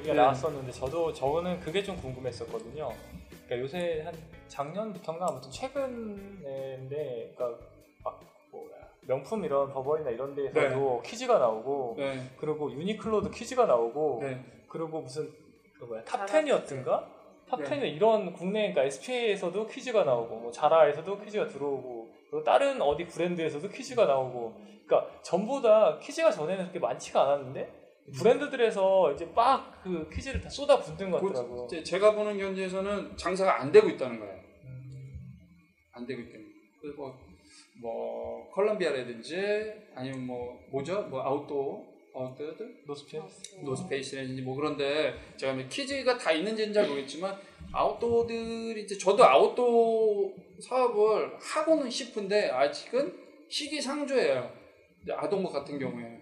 얘기가 네. 나왔었는데 저도 저는 그게 좀 궁금했었거든요. 그러니까 요새 한 작년부터인가 아무튼 최근인데 그러니까 막 뭐야 명품 이런 버버리나 이런 데에서도 kids가 나오고 네. 그리고 유니클로도 kids가 나오고 네. 그리고 무슨 그 뭐야 탑10이었던가? 탑10이 이런 국내 그러니까 SPA에서도 kids가 나오고 뭐 자라에서도 kids가 들어오고 그리고 다른 어디 브랜드에서도 kids가 나오고 그러니까 전부 다 kids가 전에는 그렇게 많지가 않았는데 브랜드들에서 이제 막 그 kids를 다 쏟아 붓는 것 같더라고. 그 이제 제가 보는 현지에서는 장사가 안 되고 있다는 거예요. 안 되고 있기 때문에. 그리고 뭐 컬럼비아라든지 아니면 뭐 뭐죠? 뭐 아웃도어 아웃도어들 노스페이스. 노스페이스라든지 뭐 그런데 제가 뭐 kids가 다 있는지는 잘 모르겠지만 아웃도어들이 이제 저도 아웃도어 사업을 하고는 싶은데 아직은 시기상조예요. 아동복 같은 경우에 음.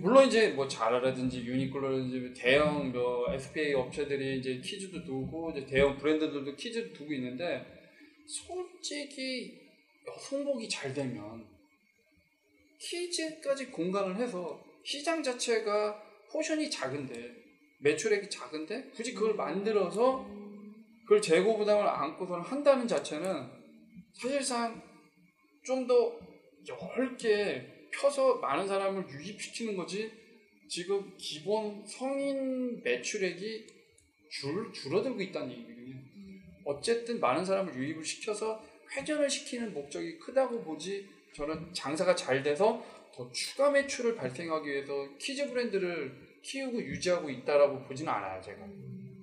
물론 이제 뭐 자라라든지 유니클로라든지 대형 뭐 SPA 업체들이 이제 kids도 두고 이제 대형 브랜드들도 kids를 두고 있는데 솔직히 여성복이 잘 되면 kids까지 공간을 해서 시장 자체가 포션이 작은데 매출액이 작은데 굳이 그걸 만들어서 그걸 재고 부담을 안고서 한다는 자체는 사실상 좀 더 넓게 펴서 많은 사람을 유입시키는 거지 지금 기본 성인 매출액이 줄, 줄어들고 있다는 얘기거든요. 어쨌든 많은 사람을 유입을 시켜서 회전을 시키는 목적이 크다고 보지 저는 장사가 잘 돼서 더 추가 매출을 발생하기 위해서 키즈 브랜드를 키우고 유지하고 있다라고 보지는 않아요 제가.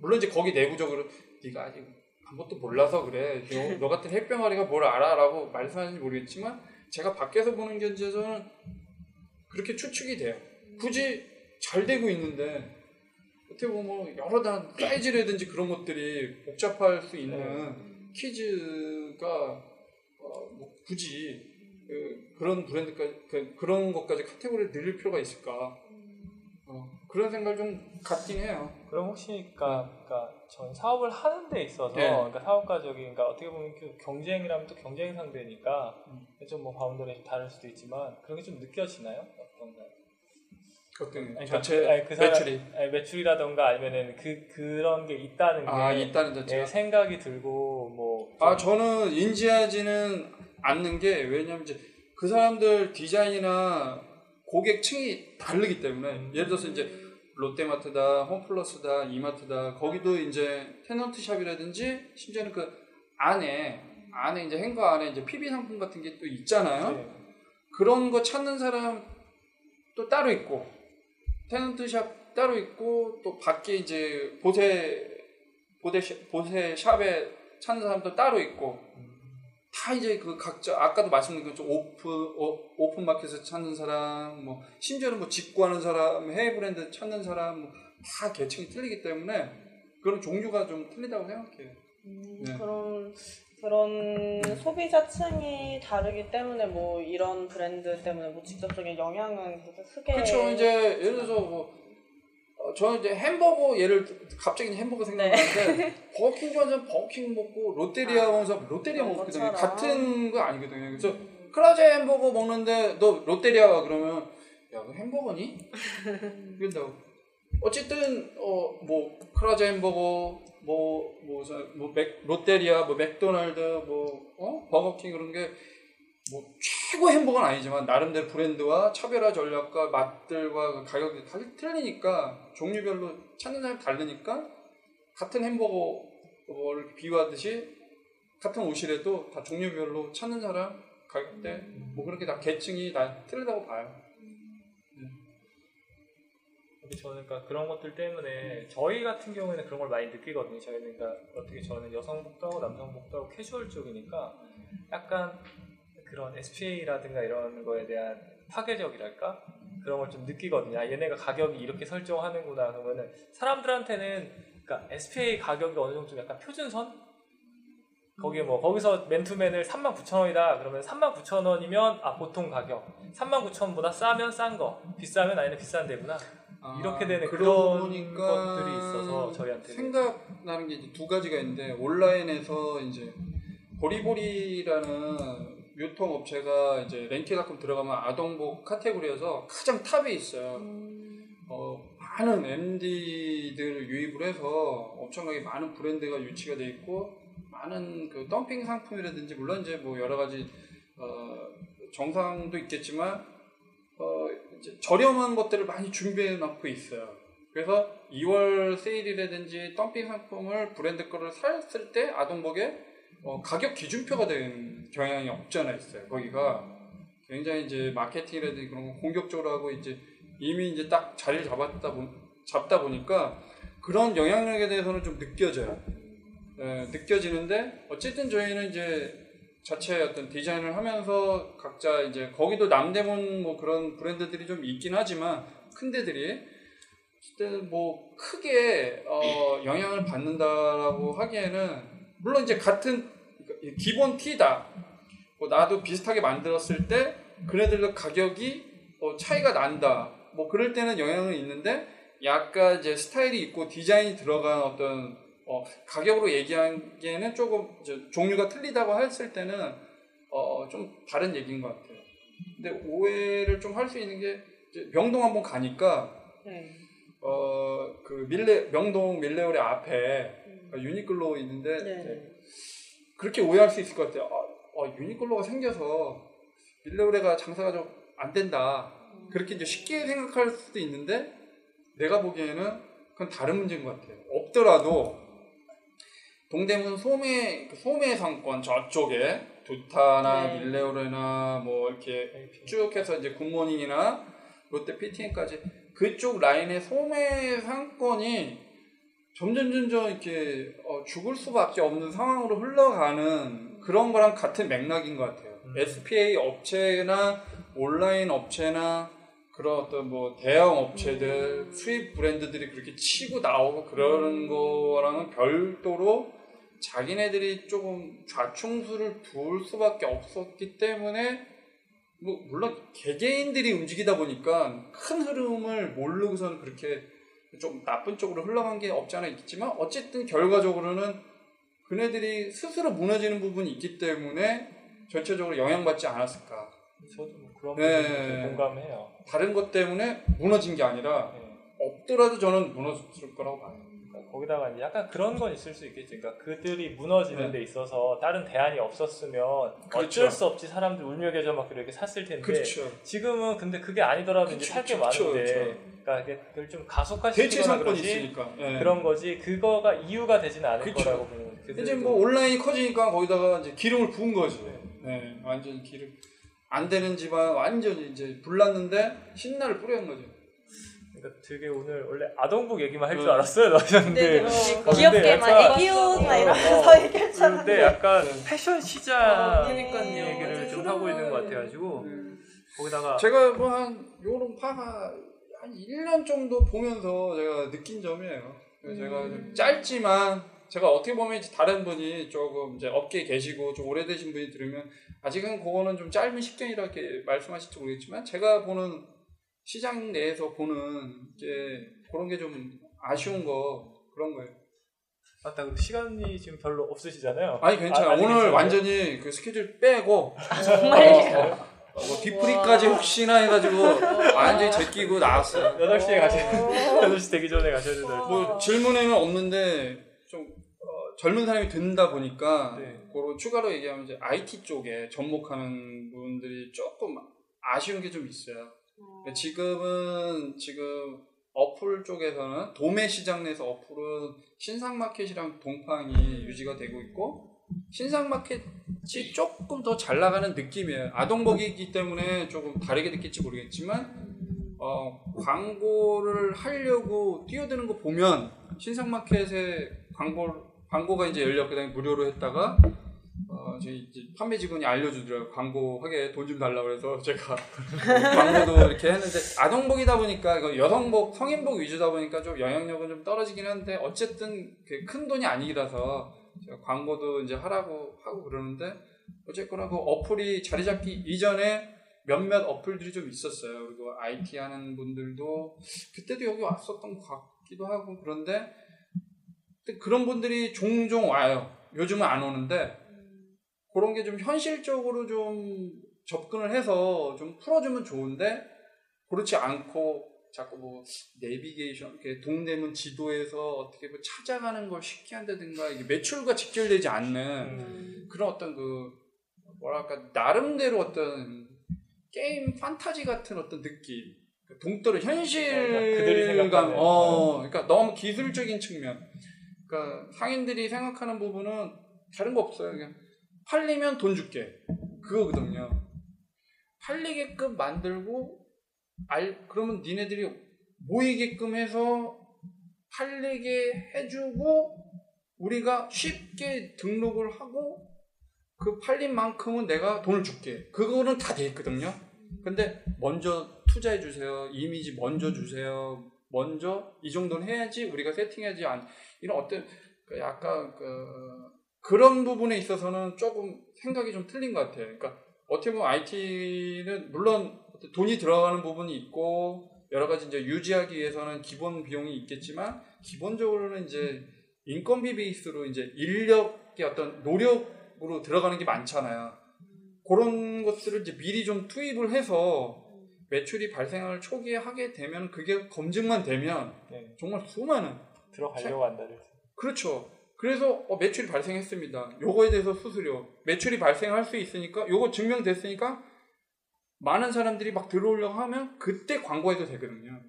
물론 이제 거기 내부적으로 네가 아직 아무것도 몰라서 그래. 너, 너 같은 햇병아리가 뭘 알아라고 말씀하시는지 모르겠지만 제가 밖에서 보는 견지에서는 그렇게 추측이 돼요. 굳이 잘 되고 있는데 어떻게 보면 뭐 여러 단 사이즈라든지 그런 것들이 복잡할 수 있는 퀴즈가 어, 뭐 굳이 그, 런 브랜드까지 그, 그런 것까지 카테고리를 늘릴 필요가 있을까? 어, 그런 생각을 좀 갖긴 해요 그럼 혹시 그러니까, 그러니까 전 사업을 하는 데 있어서 네. 그러니까 사업가적인 그러니까 어떻게 보면 그 경쟁이라면 또 경쟁 상대니까 음. 좀뭐 boundary 좀 다를 수도 있지만 그런 게 좀 느껴지나요? 어떤가요? 어떤 그러니까 전체 아니, 그 사람- 매출이 아니, 매출이라던가 아니면은 그 그런 게 있다는 게아 있다는 자체가 예, 생각이 들고 뭐아 좀- 저는 인지하지는 않는 게 왜냐면 이제 그 사람들 디자인이나 고객층이 다르기 때문에 음. 예를 들어서 이제 롯데마트다, 홈플러스다, 이마트다 거기도 이제 테넌트 샵이라든지 심지어는 그 안에 안에 이제 행거 안에 이제 PB 상품 같은 게 또 있잖아요. 네. 그런 거 찾는 사람 또 따로 있고 테넌트 샵 따로 있고 또 밖에 이제 보세 보세 샵- 보세 샵에 찾는 사람도 따로 있고 다 이제 그 각자 아까도 말씀드린 것처럼 오픈 어, 오픈 마켓에서 찾는 사람 뭐 심지어는 뭐 직구하는 사람 해외 브랜드 찾는 사람 뭐 다 계층이 틀리기 때문에 그런 종류가 좀 틀리다고 생각해요. 음, 네. 그런 그런 소비자층이 다르기 때문에 뭐 이런 브랜드 때문에 뭐 직접적인 영향은 크게 그렇죠. 이제 예를 들어서 뭐 어, 저는 이제 햄버거 예를 들- 갑자기 햄버거 생각나는데 버거킹 좋아하는 버거킹 먹고 롯데리아 아, 먹으면서 롯데리아 먹거든요. 것처럼. 같은 거 아니거든요. 그래서 크라제 햄버거 먹는데 너 롯데리아 가 그러면 야, 그 햄버거니? 그런다고. 어쨌든 어 뭐 크라제 햄버거 뭐뭐 맥, 롯데리아 뭐 맥도날드 뭐 어? 버거킹 그런 게 뭐 최고 햄버거는 아니지만 나름대로 브랜드와 차별화 전략과 맛들과 그 가격이 다 틀리니까 종류별로 찾는 사람이 다르니까 같은 햄버거를 비유하듯이 같은 옷이라도 다 종류별로 찾는 사람 가격대 뭐 그렇게 다 계층이 다 틀리다고 봐요. 근데 저는 그러니까 그런 것들 때문에 저희 같은 경우에는 그런 걸 많이 느끼거든요. 저희는 그러니까 어떻게 저는 여성복도 하고 남성복도 하고 캐주얼 쪽이니까 약간 그런 SPA라든가 이런 거에 대한 파괴적이랄까 그런 걸 좀 느끼거든요. 아, 얘네가 가격이 이렇게 설정하는구나. 그러면은 사람들한테는 그러니까 SPA 가격이 어느 정도 좀 약간 표준선? 거기에 뭐 거기서 맨투맨을 39,000원이다. 그러면 39,000원이면 아 보통 가격. 39,000원보다 싸면 싼 거. 비싸면 아니는 비싼 데구나. 이렇게 되는 그런 것들이 있어서 저희한테는. 생각나는 게 이제 두 가지가 있는데 온라인에서 이제 보리보리라는 유통업체가 이제 랭키닷컴 들어가면 아동복 카테고리에서 가장 탑에 있어요. 어, 많은 MD들을 유입을 해서 엄청나게 많은 브랜드가 유치가 돼 있고 많은 그 덤핑 상품이라든지 물론 이제 뭐 여러 가지 어, 정상도 있겠지만 어, 이제 저렴한 것들을 많이 준비해 놓고 있어요. 그래서 2월 세일이라든지 덤핑 상품을 브랜드 거를 샀을 때 아동복에 어, 가격 기준표가 된 경향이 없지 않아 있어요. 거기가 굉장히 이제 마케팅이라든지 그런 거 공격적으로 하고 이제 이미 이제 딱 자리를 잡았다 보, 잡다 보니까 그런 영향력에 대해서는 좀 느껴져요. 예, 느껴지는데 어쨌든 저희는 이제 자체 어떤 디자인을 하면서 각자 이제 거기도 남대문 뭐 그런 브랜드들이 좀 있긴 하지만 큰 데들이 뭐 크게 어, 영향을 받는다라고 하기에는 물론 이제 같은 기본 티다. 뭐 나도 비슷하게 만들었을 때 그네들도 가격이 어, 차이가 난다. 뭐 그럴 때는 영향은 있는데 약간 이제 스타일이 있고 디자인이 들어간 어떤 어, 가격으로 얘기하기에는 조금 종류가 틀리다고 했을 때는 어, 좀 다른 얘기인 것 같아요. 근데 오해를 좀 할 수 있는 게 명동 한번 가니까 네. 어, 그 밀레 명동 밀레오레 앞에 유니클로 있는데 네. 그렇게 오해할 수 있을 것 같아요. 아, 아, 유니클로가 생겨서 밀레오레가 장사가 좀 안 된다. 그렇게 이제 쉽게 생각할 수도 있는데 내가 보기에는 그건 다른 문제인 것 같아요. 없더라도 동대문 소매 그 소매 상권 저쪽에 두타나 네. 밀레오레나 뭐 이렇게 쭉 해서 이제 굿모닝이나 롯데 PTN까지 그쪽 라인의 소매 상권이 점점 점점 이렇게 어, 죽을 수밖에 없는 상황으로 흘러가는 그런 거랑 같은 맥락인 것 같아요. 음. SPA 업체나 온라인 업체나 그런 어떤 뭐 대형 업체들 수입 브랜드들이 그렇게 치고 나오고 그러는 거랑은 별도로 자기네들이 조금 좌충수를 둘 수밖에 없었기 때문에 뭐 물론 개개인들이 움직이다 보니까 큰 흐름을 모르고서는 그렇게 좀 나쁜 쪽으로 흘러간 게 없지 않아 있겠지만 어쨌든 결과적으로는 그네들이 스스로 무너지는 부분이 있기 때문에 전체적으로 영향받지 않았을까. 저도 뭐 그런 네. 부분에 좀 공감해요. 다른 것 때문에 무너진 게 아니라 네. 없더라도 저는 무너졌을 거라고 봐요. 그러니까 거기다가 이제 약간 그런 건 있을 수 있겠지. 그러니까 그들이 무너지는 네. 데 있어서 다른 대안이 없었으면 그렇죠. 어쩔 수 없이 사람들 울며겨져 막 이렇게 샀을 텐데 그렇죠. 지금은 근데 그게 아니더라도 이제 그쵸, 살게 그쵸, 많은데 그쵸. 그러니까 이게 그걸 좀 가속화시키거나 그러지 있으니까. 예. 그런 거지 그거가 이유가 되지는 않을 그쵸. 거라고 보는 이제 뭐 온라인이 커지니까 거기다가 이제 기름을 부은 거지. 네, 완전 기름 안 되는 집안 완전히 이제 불났는데 신나를 뿌려는 거죠. 그러니까 되게 오늘 원래 아동복 얘기만 할줄 네. 알았어요 나셨는데 네, 네. 어, 귀엽게 막 약간- 애기옷 막 어, 이러면서 어. 얘기했잖아요. 근데 약간 네. 패션 시장 어, 그러니까요. 얘기를 맞아요. 좀 하고 있는 것 같아가지고 거기다가 제가 뭐 한 요런 파가 한 1년 정도 보면서 제가 느낀 점이에요. 제가 좀 짧지만 제가 어떻게 보면 이제 다른 분이 조금 이제 업계에 계시고 좀 오래되신 분이 들으면 아직은 그거는 좀 짧은 식견이라 이렇게 말씀하실지 모르겠지만 제가 보는 시장 내에서 보는 게 그런 게 좀 아쉬운 거 그런 거예요. 맞다. 그리고 시간이 지금 별로 없으시잖아요. 아니 괜찮아. 아, 오늘 괜찮아요? 완전히 그 스케줄 빼고 정말요? 어, 어, 뭐 뒤풀이까지 혹시나 해가지고 완전히 제끼고 나왔어요. 8시에 가셔야 8시 되기 전에 가셔야 된다. 뭐 질문에는 없는데 좀 어, 젊은 사람이 듣는다 보니까 네. 그런 추가로 얘기하면 이제 IT 쪽에 접목하는 분들이 조금 아쉬운 게 좀 있어요. 지금은 지금 어플 쪽에서는 도매 시장 내에서 어플은 신상 마켓이랑 동팡이 유지가 되고 있고 신상 마켓이 조금 더 잘 나가는 느낌이에요. 아동복이기 때문에 조금 다르게 느낄지 모르겠지만 어, 광고를 하려고 뛰어드는 거 보면 신상 마켓에 광고 광고가 이제 그다음에 무료로 했다가 어, 저희 판매 직원이 알려주더라고요. 광고하게 돈 좀 달라고 해서 제가 광고도 이렇게 했는데 아동복이다 보니까 여성복, 성인복 위주다 보니까 좀 영향력은 좀 떨어지긴 한데 어쨌든 그큰 돈이 아니라서 제가 광고도 이제 하라고 하고 그러는데 어쨌거나 그 어플이 자리 잡기 이전에 몇몇 어플들이 좀 있었어요. 그리고 IT 하는 분들도 그때도 여기 왔었던 것 같기도 하고 그런데 그런 분들이 종종 와요. 요즘은 안 오는데 그런 게 좀 현실적으로 좀 접근을 해서 좀 풀어주면 좋은데 그렇지 않고 자꾸 뭐 내비게이션 이렇게 동대문 지도에서 어떻게 뭐 찾아가는 걸 쉽게 한다든가 이게 매출과 직결되지 않는 음. 그런 어떤 그 뭐랄까 나름대로 어떤 게임 판타지 같은 어떤 느낌 그 동떨어 현실감 생각하는. 어 그러니까 너무 기술적인 측면 그러니까 상인들이 생각하는 부분은 다른 거 없어요 그냥 팔리면 돈 줄게 그거거든요 팔리게끔 만들고 알 그러면 니네들이 모이게끔 해서 팔리게 해주고 우리가 쉽게 등록을 하고 그 팔린 만큼은 내가 돈을 줄게. 그거는 다 돼 있거든요. 근데 먼저 투자해 주세요. 이미지 먼저 주세요. 먼저 이 정도는 해야지 우리가 세팅해야지 안 이런 어떤 그 약간 그 그런 부분에 있어서는 조금 생각이 좀 틀린 것 같아요. 그러니까 어떻게 보면 IT는 물론 돈이 들어가는 부분이 있고 여러 가지 이제 유지하기 위해서는 기본 비용이 있겠지만 기본적으로는 이제 인건비 베이스로 이제 인력의 어떤 노력으로 들어가는 게 많잖아요. 그런 것들을 이제 미리 좀 투입을 해서 매출이 발생을 초기에 하게 되면 그게 검증만 되면 네. 정말 수많은 들어가려고 한다. 그렇죠. 그래서 어, 매출이 발생했습니다. 요거에 대해서 수수료 매출이 발생할 수 있으니까 요거 증명됐으니까 많은 사람들이 막 들어오려고 하면 그때 광고해도 되거든요.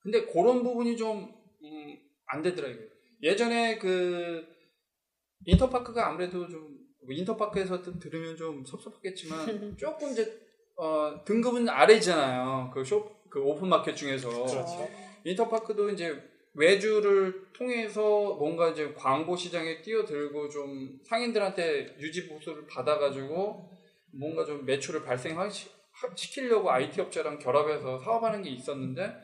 근데 그런 부분이 좀 음, 안 되더라고요. 예전에 그 인터파크가 아무래도 좀뭐 인터파크에서 또 들으면 좀 섭섭하겠지만 조금 이제 어, 등급은 아래잖아요. 그 쇼, 그 오픈마켓 중에서 그렇죠. 인터파크도 이제 외주를 통해서 뭔가 이제 광고 시장에 뛰어들고 좀 상인들한테 유지 보수를 받아가지고 뭔가 좀 매출을 발생시키려고 IT 업체랑 결합해서 사업하는 게 있었는데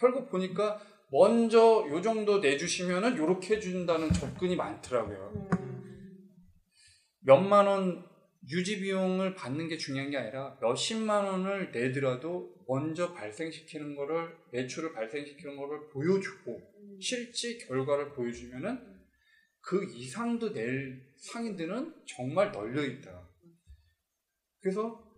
결국 보니까 먼저 요 정도 내주시면은 요렇게 해준다는 접근이 많더라고요. 몇만 원 유지 비용을 받는 게 중요한 게 아니라 몇십만 원을 내더라도 먼저 발생시키는 거를 매출을 발생시키는 거를 보여주고 실제 결과를 보여주면은 그 이상도 낼 상인들은 정말 널려 있다. 그래서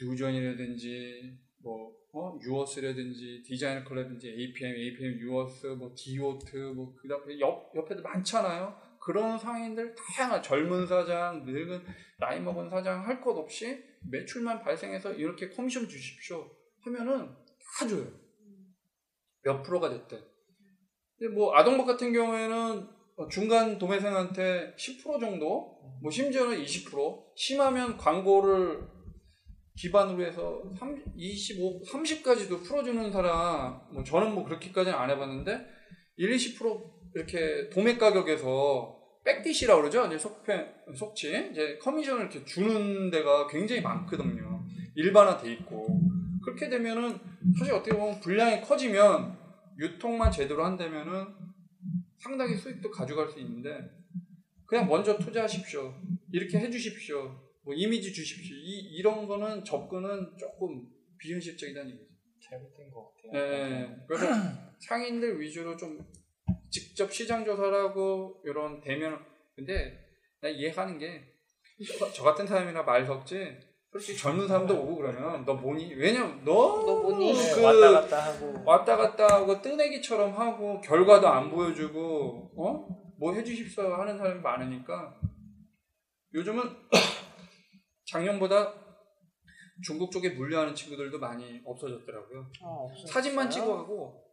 뉴존이라든지 뭐 어, 유어스라든지 디자이너 클럽이라든지 APM, APM 유어스, 뭐 디오트, 뭐 그다음에 옆 옆에도 많잖아요. 그런 상인들 다양한 젊은 사장, 늙은 나이 먹은 사장 할 것 없이 매출만 발생해서 이렇게 커미션 주십시오 하면은 다 줘요. 몇 프로가 됐든. 근데 뭐 아동복 같은 경우에는 중간 도매상한테 10% 정도, 뭐 심지어는 20%, 심하면 광고를 기반으로 해서 30, 25, 30까지도 풀어주는 사람, 뭐 저는 뭐 그렇게까지는 안 해봤는데 1, 20% 이렇게 도매 가격에서 백디시라고 그러죠. 이제 속펜, 속치. 이제 커미션을 이렇게 주는 데가 굉장히 많거든요. 일반화돼 있고. 그렇게 되면은 사실 어떻게 보면 분량이 커지면 유통만 제대로 한다면은 상당히 수익도 가져갈 수 있는데 그냥 먼저 투자하십시오. 이렇게 해주십시오. 뭐 이미지 주십시오. 이, 이런 거는 접근은 조금 비현실적이다는 얘기죠. 잘못된 것 같아요. 네, 그래서 상인들 위주로 좀 직접 시장 조사를 하고 이런 대면 근데 나 이해하는 게 저 같은 사람이나 말 섞지 솔직히 젊은 사람도 오고 그러면 너 뭐니? 왜냐면 너, 너 뭐니? 네, 그 왔다 갔다 하고 왔다 갔다 하고 뜨내기처럼 하고 결과도 안 보여주고 어? 뭐 해주십시오 하는 사람이 많으니까 요즘은 작년보다 중국 쪽에 물려하는 친구들도 많이 없어졌더라고요. 아? 사진만 찍어가고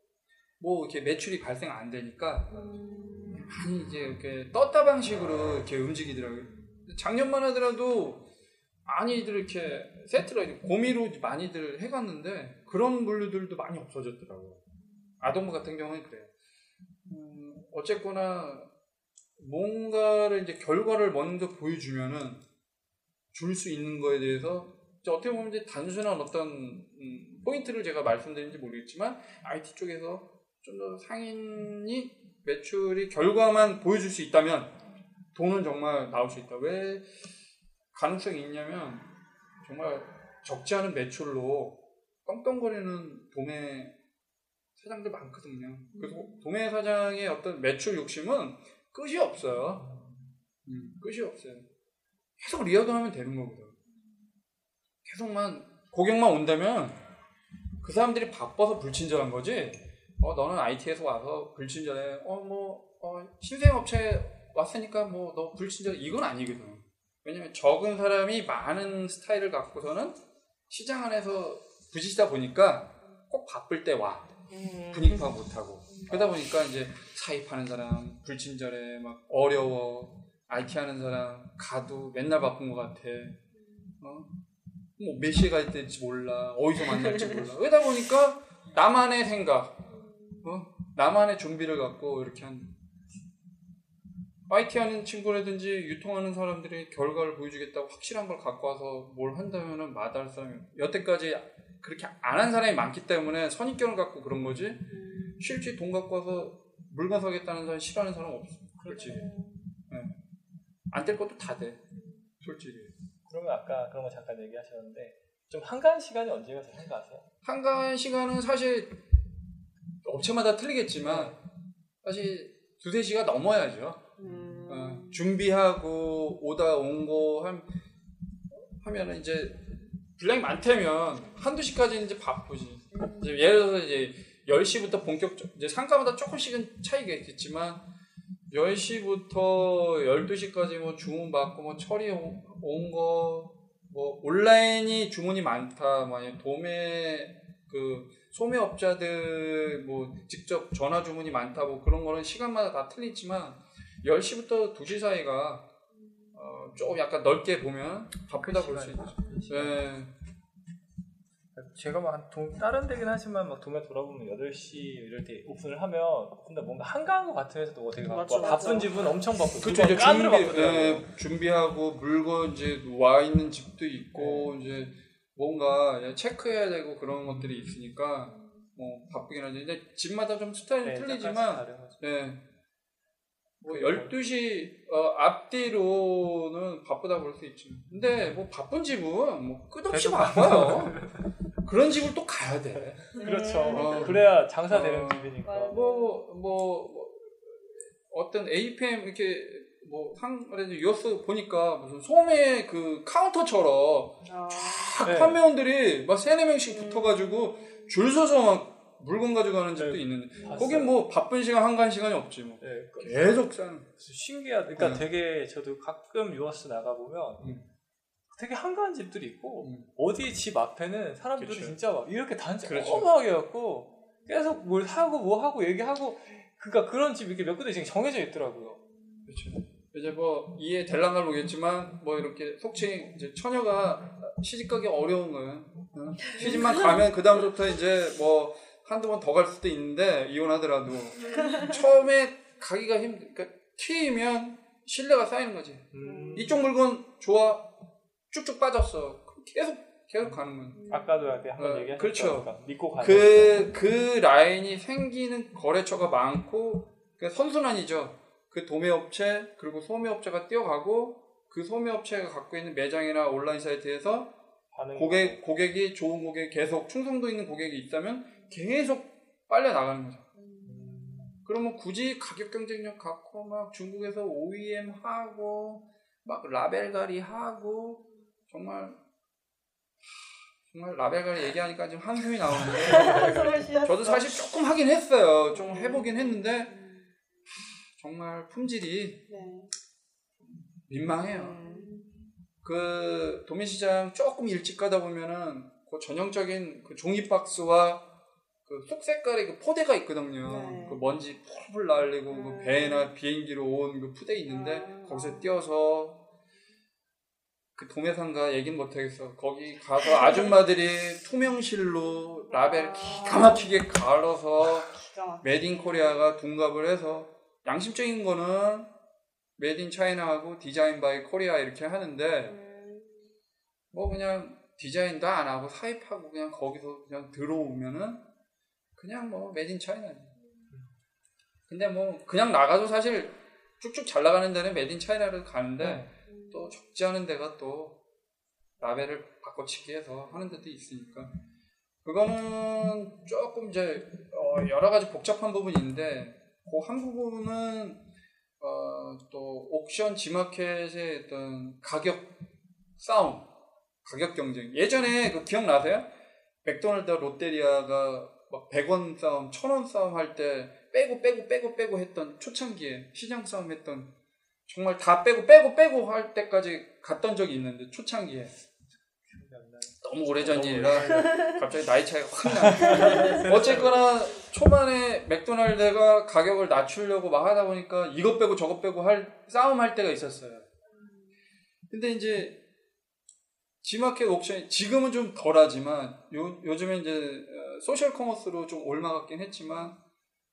뭐 이렇게 매출이 발생 안 되니까 음, 많이 이제 이렇게 떴다 방식으로 이렇게 움직이더라고요. 작년만 하더라도 많이들 이렇게 세트로 고미로 많이들 해갔는데 그런 물류들도 많이 없어졌더라고요. 아동부 같은 경우는 그래요. 음, 어쨌거나 뭔가를 이제 결과를 먼저 보여주면은 줄 수 있는 거에 대해서 이제 어떻게 보면 이제 단순한 어떤 음, 포인트를 제가 말씀드린지 모르겠지만 IT 쪽에서 좀 더 상인이 매출이 결과만 보여줄 수 있다면 돈은 정말 나올 수 있다. 왜 가능성이 있냐면 정말 적지 않은 매출로 떵떵거리는 도매 사장들 많거든요. 그래서 도매 사장의 어떤 매출 욕심은 끝이 없어요. 음, 끝이 없어요. 계속 리어동하면 되는 거거든. 계속만 고객만 온다면 그 사람들이 바빠서 불친절한 거지. 어 너는 IT에서 와서 불친절해. 어 뭐 어, 신생업체 왔으니까 뭐 너 불친절 이건 아니거든. 왜냐면 적은 사람이 많은 스타일을 갖고서는 시장 안에서 부딪히다 보니까 꼭 바쁠 때 와. 음. 분위기 파악 못하고 그러다 보니까 이제 사입하는 사람 불친절해 막 어려워 IT 하는 사람 가도 맨날 바쁜 것 같아 어? 뭐 몇 시에 갈 때인지 몰라 어디서 만날지 몰라 그러다 보니까 나만의 생각 어? 나만의 준비를 갖고 이렇게 한 IT 하는 친구라든지 유통하는 사람들이 결과를 보여주겠다고 확실한 걸 갖고 와서 뭘 한다면은 마다할 사람이 여태까지 그렇게 안 한 사람이 많기 때문에 선입견을 갖고 그런 거지 음. 실제 돈 갖고 와서 물건 사겠다는 사람 싫어하는 사람 없어 솔직히 안될 것도 다 돼 솔직히 그러면 아까 그런 거 잠깐 얘기하셨는데 좀 한가한 시간이 언제가 한가하세요? 한가한 시간은 사실 업체마다 틀리겠지만 사실 두세 시가 넘어야죠 음. 어, 준비하고 오다 온 거 하면은 이제 분량이 많다면 한두 시까지는 이제 바쁘지. 이제 예를 들어서 이제 10시부터 본격적 이제 상가마다 조금씩은 차이가 있겠지만 10시부터 12시까지 뭐 주문 받고 뭐 처리 온 거 뭐 온라인이 주문이 많다 뭐 아니면 도매 그 소매업자들 뭐 직접 전화 주문이 많다 뭐 그런 거는 시간마다 다 틀리지만 10시부터 2시 사이가 어, 조금 약간 넓게 보면 바쁘다 볼 수 있죠. 네. 제가 막 도- 다른 데긴 하지만 막 도매 돌아보면 8시 이럴 때 오픈을 하면 근데 뭔가 한가한 것 같으면서도 되게 맞아, 바빠. 맞아. 바쁜 집은 엄청 바쁘고 그렇죠. 이제 준비. 예, 준비하고 물건 이제 와 있는 집도 있고 이제 뭔가 체크해야 되고 그런 것들이 있으니까 뭐 바쁘긴 하죠. 근데 집마다 좀 스타일이 네, 틀리지만. 예. 뭐 12시 어, 앞뒤로는 바쁘다 볼 수 있죠. 근데 뭐 바쁜 집은 뭐 끝없이 바빠요. 그런 집을 또 가야 돼. 그렇죠. 어. 그래야 장사되는 어. 집이니까. 맞아. 뭐, 뭐, 뭐, 어떤 APM 이렇게 뭐 상그래도 뉴스 보니까 무슨 소매 그 카운터처럼 아, 딱 네. 판매원들이 막 세네 명씩 음. 붙어가지고 줄 서서 막 물건 가져가는 집도 네, 있는데 봤어요. 거긴 뭐 바쁜 시간 한가한 시간이 없지 뭐 네, 그- 계속 싸는 신기하다. 그러니까 네. 되게 저도 가끔 유아스 나가 보면 음. 되게 한가한 집들이 있고 음. 어디 집 앞에는 사람들이 그쵸. 진짜 막 이렇게 단지 그렇죠. 어마하게 갖고 계속 뭘 사고 뭐 하고 얘기하고 그러니까 그런 집 이렇게 몇 군데 지금 정해져 있더라고요. 그렇죠. 이제 뭐 이해 될랑갈 모르겠지만 뭐 이렇게 속칭 이제 처녀가 시집가기 어려운 거예요. 어? 시집만 가면 그 다음부터 이제 뭐 한두 번 더 갈 수도 있는데 이혼하더라도 처음에 가기가 힘들. 그러니까 튀면 신뢰가 쌓이는 거지. 음. 이쪽 물건 좋아 쭉쭉 빠졌어. 계속 계속 가는 거예요. 아까도 이렇게 한번 어, 얘기하셨죠. 그렇죠. 그러니까 믿고 가는 그, 그 라인이 생기는 거래처가 많고, 그 선순환이죠. 그 도매업체, 그리고 소매업체가 뛰어가고, 그 소매업체가 갖고 있는 매장이나 온라인 사이트에서 고객 고객이 좋은 고객 계속 충성도 있는 고객이 있다면 계속 빨려 나가는 거죠. 그러면 굳이 가격 경쟁력 갖고 막 중국에서 OEM 하고 막 라벨가리 하고 정말 정말 라벨가리 얘기하니까 지금 한숨이 나오는데. 저도 사실 조금 하긴 했어요. 좀 해보긴 했는데 정말 품질이 네. 민망해요. 음. 그 도매시장 조금 일찍 가다 보면은 그 전형적인 그 종이 박스와 그 속 색깔의 그 포대가 있거든요. 네. 그 먼지 풀풀 날리고 그 음. 배나 비행기로 온 그 푸대 있는데 음. 거기서 띄어서 그 도매상가 얘기는 못하겠어. 거기 가서 아줌마들이 투명실로 라벨 기가 막히게 갈아서 in Korea가 둔갑을 해서 양심적인 거는 made in China하고 design by Korea 이렇게 하는데 음. 뭐 그냥 디자인도 안 하고 사입하고 그냥 거기서 그냥 들어오면은 그냥 뭐 made in China지. 근데 뭐 그냥 나가도 사실 쭉쭉 잘 나가는 데는 made in China를 가는데 네. 또 적지 않은 데가 또 라벨을 바꿔치기 해서 하는 데도 있으니까 그거는 조금 이제 어, 여러 가지 복잡한 부분이 있는데 그한 부분은 어, 또 옥션 지마켓의 어떤 가격 싸움 가격 경쟁 예전에 그 기억나세요? 맥도날드 롯데리아가 막 100원 싸움, 1000원 싸움 할 때 빼고 빼고 빼고 빼고 했던 초창기에 시장 싸움 했던 정말 다 빼고 빼고 빼고 할 때까지 갔던 적이 있는데 초창기에. 너무 오래전 일이라 갑자기 나이 차이가 확 나. 어쨌거나 초반에 맥도날드가 가격을 낮추려고 막 하다 보니까 이것 빼고 저것 빼고 할 싸움 할 때가 있었어요. 근데 이제 지마켓 옥션이 지금은 좀 덜하지만 요, 요즘에 이제 어, 소셜 커머스로 좀 올라갔긴 했지만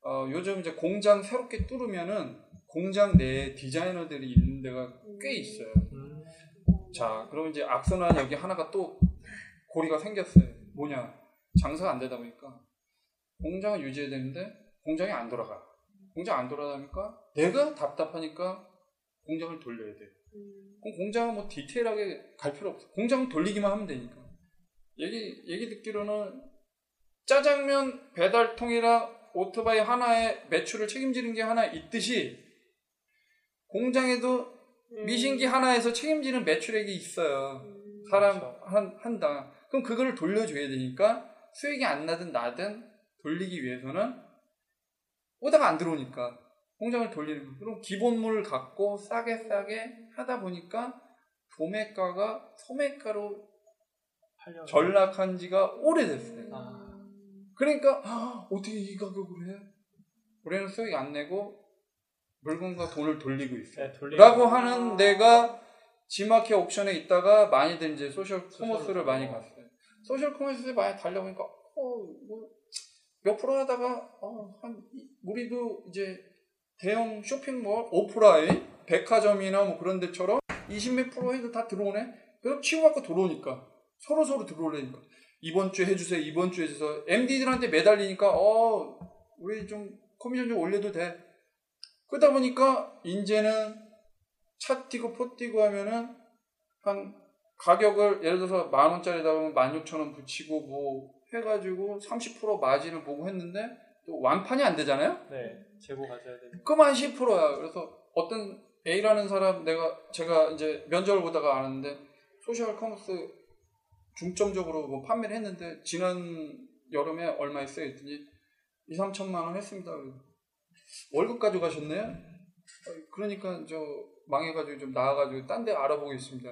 어, 요즘 이제 공장 새롭게 뚫으면은 공장 내에 디자이너들이 있는 데가 꽤 있어요. 음. 자, 그럼 이제 악순환 여기 하나가 또 고리가 생겼어요. 뭐냐? 장사가 안 되다 보니까 공장을 유지해야 되는데 공장이 안 돌아가. 공장 안 돌아가니까 내가 답답하니까 공장을 돌려야 돼. 음. 그럼 공장은 뭐 디테일하게 갈 필요 없어. 공장 돌리기만 하면 되니까. 얘기 얘기 듣기로는 짜장면 배달통이랑 오토바이 하나에 매출을 책임지는 게 하나 있듯이 공장에도 음. 미신기 하나에서 책임지는 매출액이 있어요. 음. 사람. 한, 한당. 그럼 그거를 돌려줘야 되니까 수익이 안 나든 나든 돌리기 위해서는 오다가 안 들어오니까 공장을 돌리는 거. 그럼 기본물을 갖고 싸게 싸게 하다 보니까 도매가가 소매가로. 전락한 지가 오래됐어요. 아. 그러니까 아, 어떻게 이 가격으로 해? 우리는 수익 안 내고 물건과 돈을 돌리고 있어요. 네. 라고 하는 데가 지마켓 옥션에 있다가 많이들 이제 소셜 커머스를 소셜 많이. 갔어요. 소셜 커머스에 많이 달려보니까 어, 뭐, 몇 프로 하다가 어, 한 이- 우리도 이제 대형 쇼핑몰 오프라인 백화점이나 뭐 그런 데처럼 20몇 프로 해도 다 들어오네. 그럼 치고받고 들어오니까 서로 서로 들어오려니까 이번 주에 해주세요. 이번 주에 해주세요. MD들한테 매달리니까 어 우리 좀 커미션 좀 올려도 돼. 그러다 보니까 이제는 차 떼고 포 떼고 하면은 한 가격을 예를 들어서 만 원짜리다 보면 만 육천 원 붙이고 뭐 해가지고 30% 마진을 보고 했는데 또 완판이 안 되잖아요. 네, 재고 가져야 되니까. 그만 10%야. 그래서 어떤 A라는 사람 내가 제가 이제 면접을 보다가 아는데 소셜 커머스 중점적으로 뭐 판매를 했는데 지난 여름에 얼마 했어요? 했더니 2, 3천만 원 했습니다. 월급 가져가셨네요? 어, 그러니까 저 망해가지고 좀 나와가지고 딴 데 알아보겠습니다.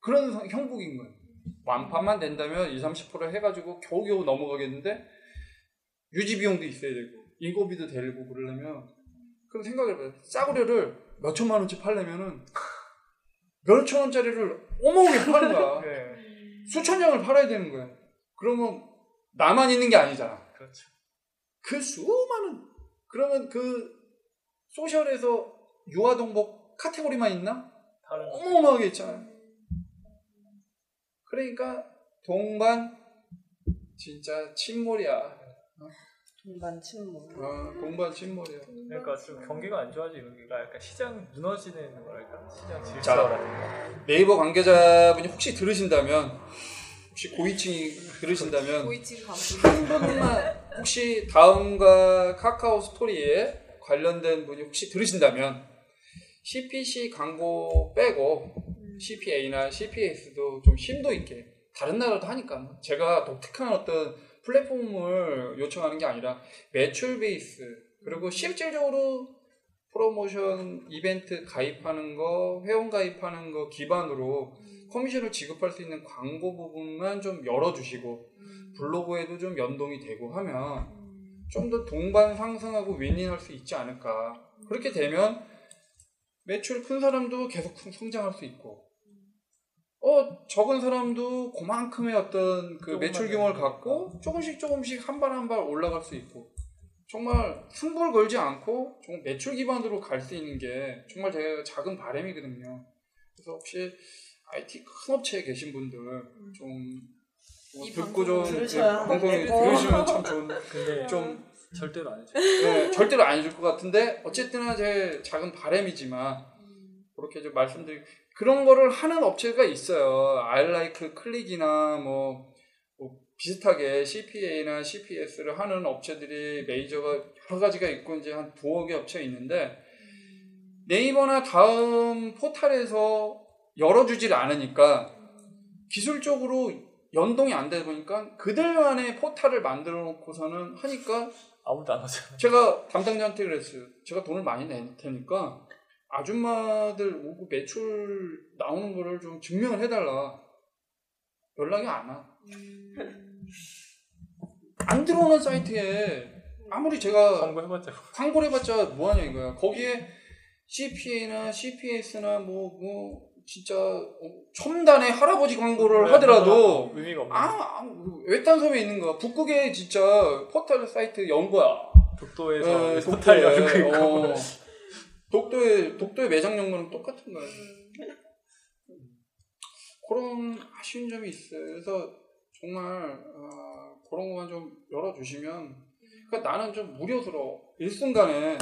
그런 상- 형국인 거예요. 완판만 된다면 2, 30% 해가지고 겨우겨우 넘어가겠는데 유지 비용도 있어야 되고 인건비도 되고 그러려면 그럼 생각해봐요. 싸구려를 몇 천만 원치 팔려면은 몇 천 원짜리를 어마어마하게 파는 거야. 네, 수천 장을 팔아야 되는 거야. 그러면 나만 있는 게 아니잖아. 그렇죠. 그 수많은 그러면 그 소셜에서 유아동복 카테고리만 있나? 어마어마하게 있잖아요. 그러니까 동반 진짜 침몰이야. 동반 침몰. 아, 동반 침몰이야. 그러니까 좀 경기가 안 좋아지고 여기가 약간 시장 무너지는 거랄까 시장 자. 질서라든가 네이버 관계자분이 혹시 들으신다면 혹시 고위층이 들으신다면 한 분만 혹시 다음과 카카오 스토리에 관련된 분이 혹시 들으신다면 CPC 광고 빼고 CPA나 CPS도 좀 심도 있게 다른 나라도 하니까 제가 독특한 어떤 플랫폼을 요청하는 게 아니라 매출 베이스 그리고 실질적으로 프로모션 이벤트 가입하는 거 회원 가입하는 거 기반으로 커미션을 지급할 수 있는 광고 부분만 좀 열어주시고 블로그에도 좀 연동이 되고 하면 좀 더 동반 상승하고 윈윈할 수 있지 않을까. 그렇게 되면 매출 큰 사람도 계속 큰 성장할 수 있고, 어 적은 사람도 그만큼의 어떤 그 매출 규모를 되니까. 갖고 조금씩 조금씩 한 발 한 발 올라갈 수 있고, 정말 승부를 걸지 않고 정말 매출 기반으로 갈 수 있는 게 정말 제 작은 바람이거든요. 그래서 혹시 IT 큰 업체에 계신 분들 좀뭐이 듣고 좀 네, 하는데. 들으시면 참 좋은 근데 좀 절대로 안 해줘 네, 절대로 안 해줄 것 같은데 어쨌든 제 작은 바람이지만 그렇게 좀 말씀드리 그런 거를 하는 업체가 있어요. 알라이크 클릭이나 뭐, 뭐 비슷하게 CPA나 CPS를 하는 업체들이 메이저가 여러 가지가 있고 이제 한 두어 개 업체가 있는데 네이버나 다음 포탈에서 열어주질 않으니까 기술적으로 연동이 안 되다 보니까 그들만의 포탈을 만들어 놓고서는 하니까 아무도 안 오잖아 제가 담당자한테 그랬어요. 제가 돈을 많이 낼 테니까 아줌마들 오고 매출 나오는 거를 좀 증명을 해달라. 연락이 안 와. 안 들어오는 사이트에 아무리 제가 광고 해봤자 광고를 해봤자 뭐하냐 이거야. 거기에 CPA나 CPS나 뭐, 뭐, 진짜 어, 첨단의 할아버지 광고를 하더라도 의미가 없는 아, 아, 외딴 섬에 있는 거야. 북극에 진짜 포털 사이트 연 거야. 독도에서 예, 포탈 독도에, 열고 있고 어. 독도의 독도의 매장 연구는 똑같은 거예요. 그런 아쉬운 점이 있어요. 그래서 정말 아, 그런 것만 좀 열어주시면. 그러니까 나는 좀 무료스러워. 일순간에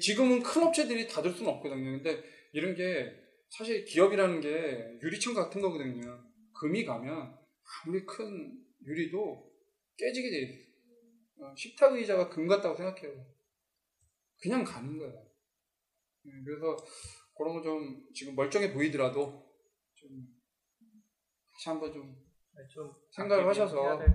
지금은 큰 업체들이 다 들 수는 없거든요. 근데 이런 게 사실 기업이라는 게 유리창 같은 거거든요. 금이 가면 아무리 큰 유리도 깨지게 돼 있어. 어, 식탁 의자가 금 같다고 생각해요. 그냥 가는 거예요. 네, 그래서 그런 거 좀 지금 멀쩡해 보이더라도 좀 다시 한번 좀 좀 생각을 하셔서, 네.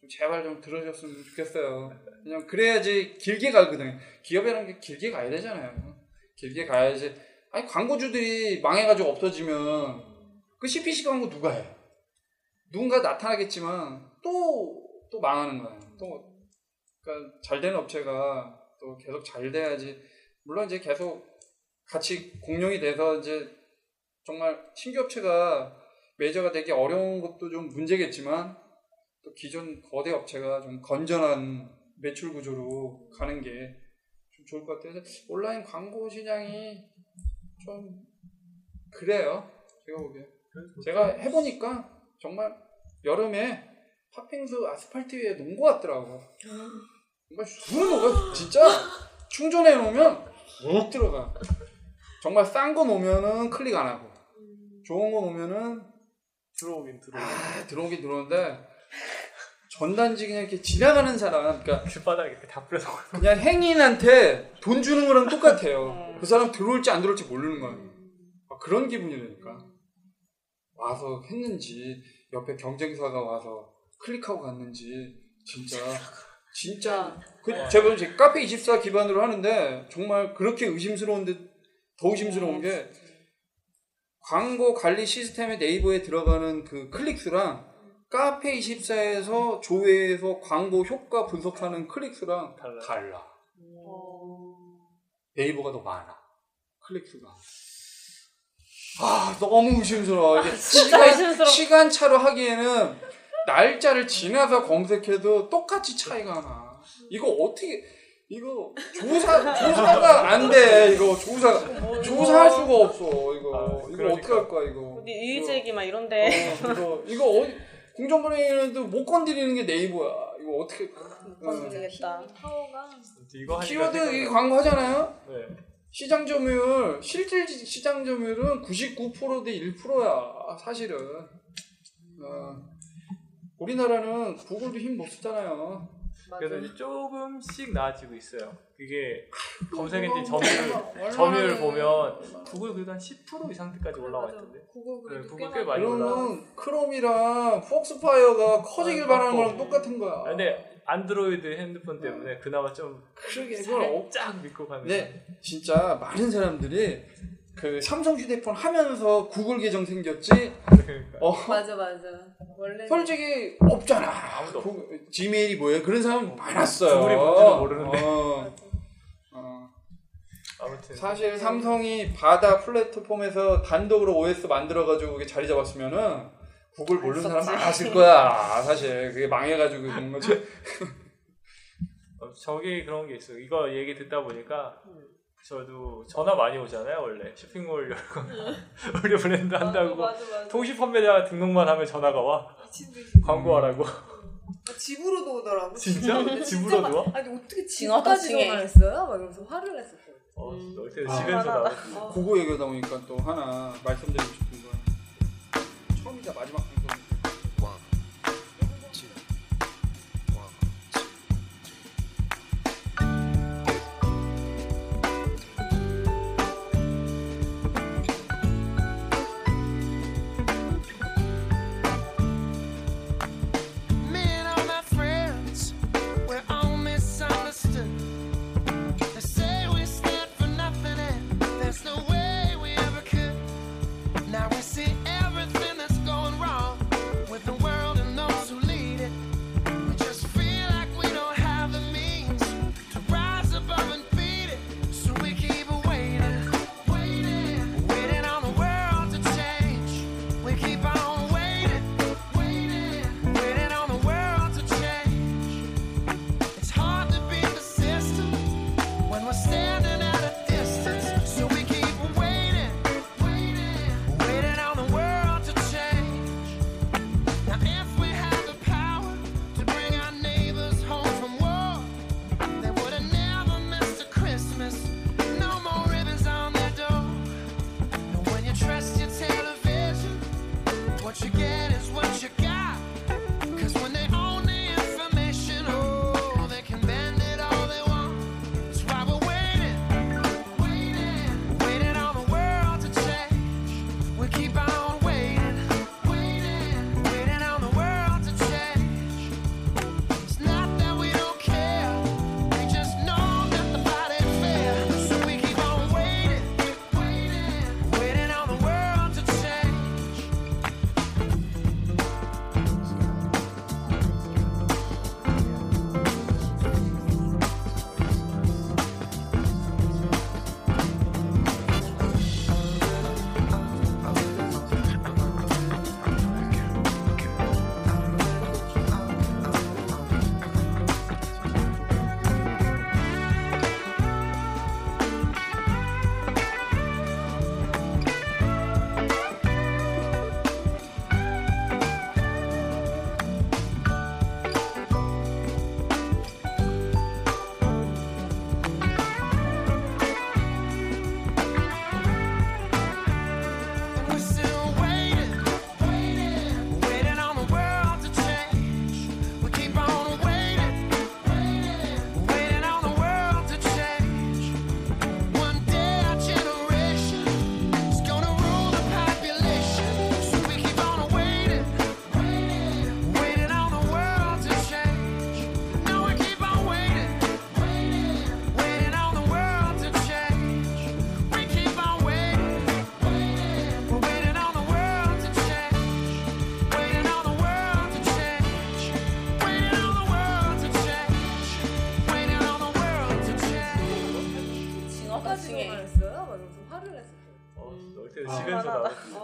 좀 제발 좀 들으셨으면 좋겠어요. 그냥 그래야지 길게 가거든요. 기업이라는 게 길게 가야 되잖아요. 길게 가야지. 아니 광고주들이 망해가지고 없어지면 그 CPC 광고 누가 해? 누군가 나타나겠지만 또 또 망하는 거예요. 또 그러니까 잘 되는 업체가 또 계속 잘 돼야지. 물론 이제 계속 같이 공룡이 돼서 이제 정말 신규 업체가 메이저가 되기 어려운 것도 좀 문제겠지만 또 기존 거대 업체가 좀 건전한 매출 구조로 가는 게 좀 좋을 것 같아요. 그래서 온라인 광고 시장이 좀 그래요. 제가 보기에. 제가 해보니까 정말 여름에 팥빙수 아스팔트 위에 놓은 것 같더라고. 정말 쑥 녹아. 진짜 충전해 놓으면 쑥 들어가. 정말 싼 거 놓으면은 클릭 안 하고 좋은 거 놓으면은 들어오긴 들어오긴 아, 들어오긴 들어오는데 전단지 그냥 이렇게 지나가는 사람, 그러니까 길바닥에 이렇게 다 뿌려서 그냥 행인한테 돈 주는 거랑 똑같아요. 그 사람 들어올지 안 들어올지 모르는 거예요. 아, 그런 기분이라니까. 와서 했는지 옆에 경쟁사가 와서 클릭하고 갔는지 진짜 진짜 그 제가 이제 카페 24 기반으로 하는데 정말 그렇게 의심스러운데 더 의심스러운 게 광고 관리 시스템의 네이버에 들어가는 그 클릭수랑 카페 24에서 조회에서 광고 효과 분석하는 클릭수랑 달라요. 달라. 네이버가 더 많아. 클릭수가. 아, 너무 의심스러워. 이게 진짜 시간, 의심스러워. 시간 차로 하기에는 날짜를 지나서 검색해도 똑같이 차이가 나. 이거 어떻게, 이거 조사, 조사가 안 돼. 이거 조사, 조사할 수가 없어. 이거. 아, 이거 그러니까. 어떻게 할 거야, 이거. 어디 이의제기 막 이런데 어, 이거, 이거 어디, 공정거래위원회도 못 건드리는 게 네이버야. 이거 어떻게 못 건드리겠다. 파워가 이거 키워드 이 광고 하잖아요. 네. 시장 점유율 실질 시장 점유율은 99%대 1%야 사실은. 어, 우리나라는 구글도 힘 못 쓰잖아요. 그래서 이제 조금씩 나아지고 있어요. 그게 검색 그거 엔진 뭐 점유율 점유율 해. 보면 구글 그래도 한10% 이상까지 올라와. 있던데. 구글 네, 그래도 구글 꽤꽤 많이 올라. 그러면 크롬이랑 폭스파이어가 커지길 아, 바라는 거랑. 똑같은 거야. 근데 안드로이드 핸드폰 때문에 그나마 좀 그러게 그걸 어, 살짝 믿고 가는. 네, 진짜 많은 사람들이 그 삼성 휴대폰 하면서 구글 계정 생겼지. 그러니까. 어, 맞아 맞아. 원래 솔직히 없잖아. 아무도 없어. 구- 지메일이 뭐예요? 그런 사람 많았어요. 구글이 뭔지도 모르는데. 어, 어. 아무튼 사실 삼성이 바다 플랫폼에서 단독으로 OS 만들어가지고 그게 자리 잡았으면은 구글 모르는 사람. 많았을 거야. 사실 그게 망해가지고 그런 거지. 어, 저기 그런 게 있어요. 이거 얘기 듣다 보니까 저도 전화 많이 오잖아요. 원래 쇼핑몰 열고 우리 브랜드 한다고 맞아 맞아. 통신 판매자 등록만 하면 전화가 와 미친 듯이. 광고하라고. 아, 집으로도 오더라고. 진짜? 집으로도 막- 와? 아니 어떻게 집까지. 전화했어요? 막 이러면서 화를 냈었어요. 어, 음. 널 때는 아. 시간수다. 아, 그거 얘기하다 보니까 또 하나 말씀드리고 싶은 건 처음이자 마지막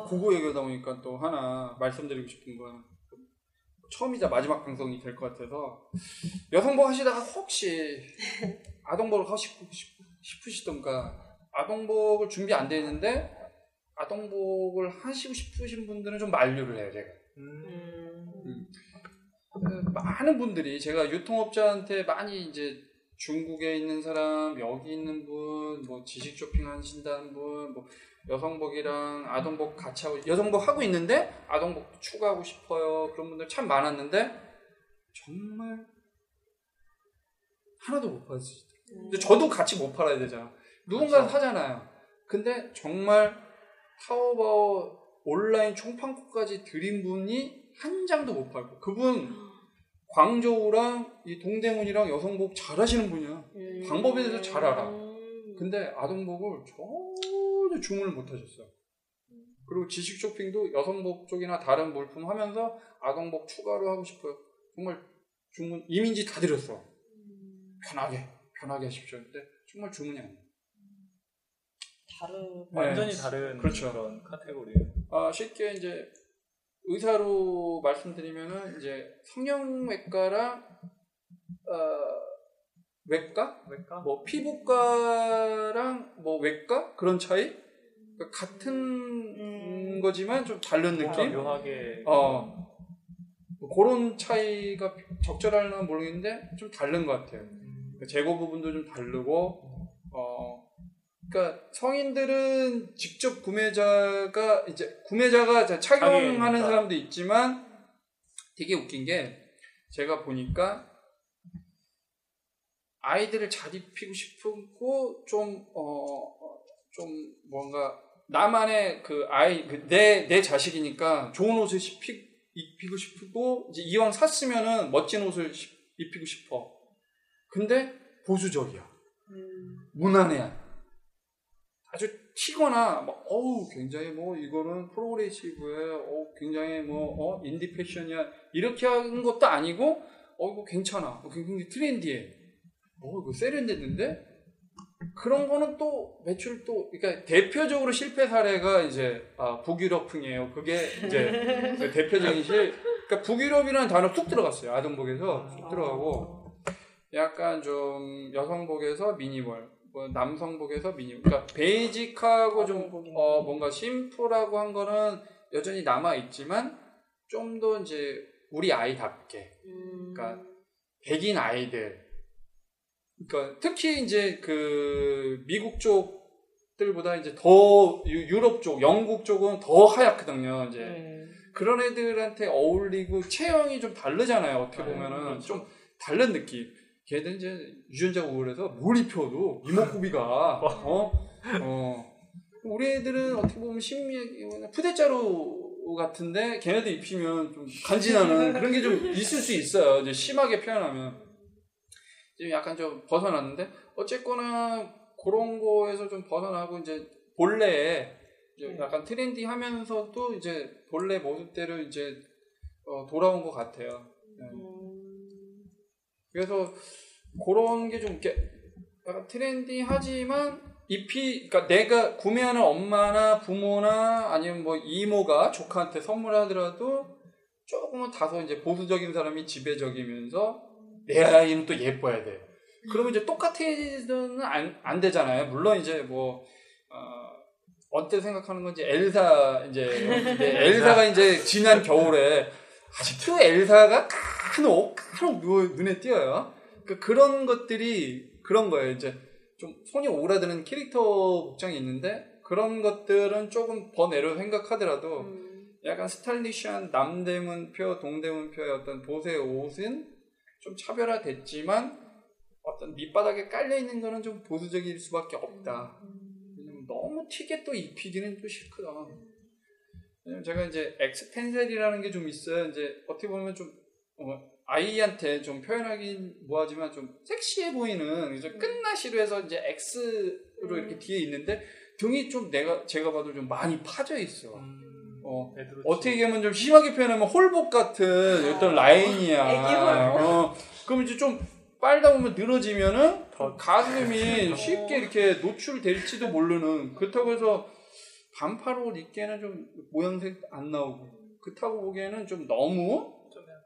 그거 얘기하다 보니까 또 하나 말씀드리고 싶은 건 처음이자 마지막 방송이 될 것 같아서 여성복 하시다가 혹시 아동복을 하시고 싶- 싶으시던가 아동복을 준비 안 돼 있는데 아동복을 하시고 싶으신 분들은 좀 만류를 해요 제가 음. 음. 그 많은 분들이 제가 유통업자한테 많이 이제 중국에 있는 사람, 여기 있는 분, 뭐 지식 쇼핑 하신다는 분, 뭐 여성복이랑 아동복 같이 하고 여성복 하고 있는데 아동복도 추가하고 싶어요. 그런 분들 참 많았는데 정말 하나도 못 팔았어요. 근데 저도 같이 못 팔아야 되잖아. 누군가 그렇죠. 사잖아요. 근데 정말 타오바오 온라인 총판국까지 들인 분이 한 장도 못 팔고 그분 광저우랑 이 동대문이랑 여성복 잘하시는 분이야. 음. 방법에 대해서 잘 알아. 음. 근데 아동복을 전혀 주문을 못 하셨어요. 그리고 지식 쇼핑도 여성복 쪽이나 다른 물품 하면서 아동복 추가로 하고 싶어요. 정말 주문 이민지 다 드렸어. 편하게 편하게 하십시오. 근데 정말 주문이 안 돼. 다른 완전히 다른 그렇죠. 그런 카테고리예요. 아, 쉽게 이제 의사로 말씀드리면은 이제 성형외과랑 어, 외과, 왜까? 뭐 피부과랑 뭐 외과 그런 차이? 그러니까 같은 음. 거지만 좀 다른 느낌? 묘하게 어. 뭐 그런 차이가 적절할나 모르겠는데 좀 다른 것 같아요. 그 재고 부분도 좀 다르고, 어, 그러니까 성인들은 직접 구매자가 이제 구매자가 착용하는. 사람도 있지만 되게 웃긴 게 제가 보니까 아이들을 잘 입히고 싶고 좀 어, 좀 뭔가 나만의 그 아이 내내 자식이니까 좋은 옷을 입히, 입히고 싶고 이제 이왕 샀으면은 멋진 옷을 시- 입히고 싶어. 근데 보수적이야. 음. 무난해. 아주 튀거나 막 어우 굉장히 뭐 이거는 프로그레시브에 어 굉장히 뭐어 인디 패션이야 이렇게 하는 것도 아니고 어 이거 괜찮아 어, 굉장히 트렌디해 어 이거 세련됐는데 그런 거는 또 매출 또 그러니까 대표적으로 실패 사례가 이제 아 북유럽풍이에요. 그게 이제 그 대표적인 실 그러니까 북유럽이라는 단어 툭 들어갔어요. 아동복에서 툭 들어가고 약간 좀 여성복에서 미니멀 뭐 남성복에서 미니멀. 그러니까 베이직하고 좀. 어, 뭔가 심플하고 한 거는 여전히 남아 있지만 좀 더 이제 우리 아이답게. 음. 그러니까 백인 아이들 그러니까 특히 이제 그 미국 쪽들보다 이제 더 유- 유럽 쪽 영국 쪽은 더 하얗거든요 이제 음. 그런 애들한테 어울리고 체형이 좀 다르잖아요. 어떻게 네, 보면은 그렇죠. 좀 다른 느낌. 걔들 이제 유전자 우울해서 뭘 입혀도 이목구비가 어? 어. 우리 애들은 어떻게 보면 심리 푸대자루 같은데 걔네들 입히면 좀 간지나는 그런 게 좀 있을 수 있어요. 이제 심하게 표현하면 지금 약간 좀 벗어났는데 어쨌거나 그런 거에서 좀 벗어나고 이제 본래에 이제 네. 약간 트렌디하면서도 이제 본래 모습대로 이제 어, 돌아온 것 같아요. 네. 음. 그래서 그런 게 좀 이렇게 약간 트렌디하지만 잎이 그러니까 내가 구매하는 엄마나 부모나 아니면 뭐 이모가 조카한테 선물하더라도 조금은 다소 이제 보수적인 사람이 지배적이면서 내 아이는 또 예뻐야 돼. 그러면 이제 똑같아지는 안, 안 되잖아요. 물론 이제 뭐 어, 어때 생각하는 건지 엘사 이제 네, 엘사가 이제 지난 겨울에 아직도 엘사가 큰 옷, 큰옷 눈에 띄어요. 그 그런 것들이 그런 거예요. 이제 좀 손이 오라드는 캐릭터 복장이 있는데 그런 것들은 조금 더 내려 생각하더라도 음. 약간 스타일리시한 남대문표, 동대문표의 어떤 도세 옷은 좀 차별화됐지만 어떤 밑바닥에 깔려 있는 거는 좀 보수적일 수밖에 없다. 왜냐면 너무 튀게 또 입히기는 또 싫거든. 왜냐면 제가 이제 엑스펜셀이라는 게 좀 있어요. 이제 어떻게 보면 좀 어, 아이한테 좀 표현하긴 뭐하지만 좀 섹시해 보이는 이제 끝나시로 해서 이제 X로 이렇게 뒤에 있는데 등이 좀 내가 제가 봐도 좀 많이 파져 있어. 음, 어, 어떻게 보면 좀 심하게 표현하면 홀복 같은 어떤 라인이야. 애기 홀복. 어, 그럼 이제 좀 빨다 보면 늘어지면은 더- 가슴이 쉽게 이렇게 노출될지도 모르는 그렇다고 해서 반팔 옷 입기에는 좀 모양색 안 나오고 그렇다고 보기에는 좀 너무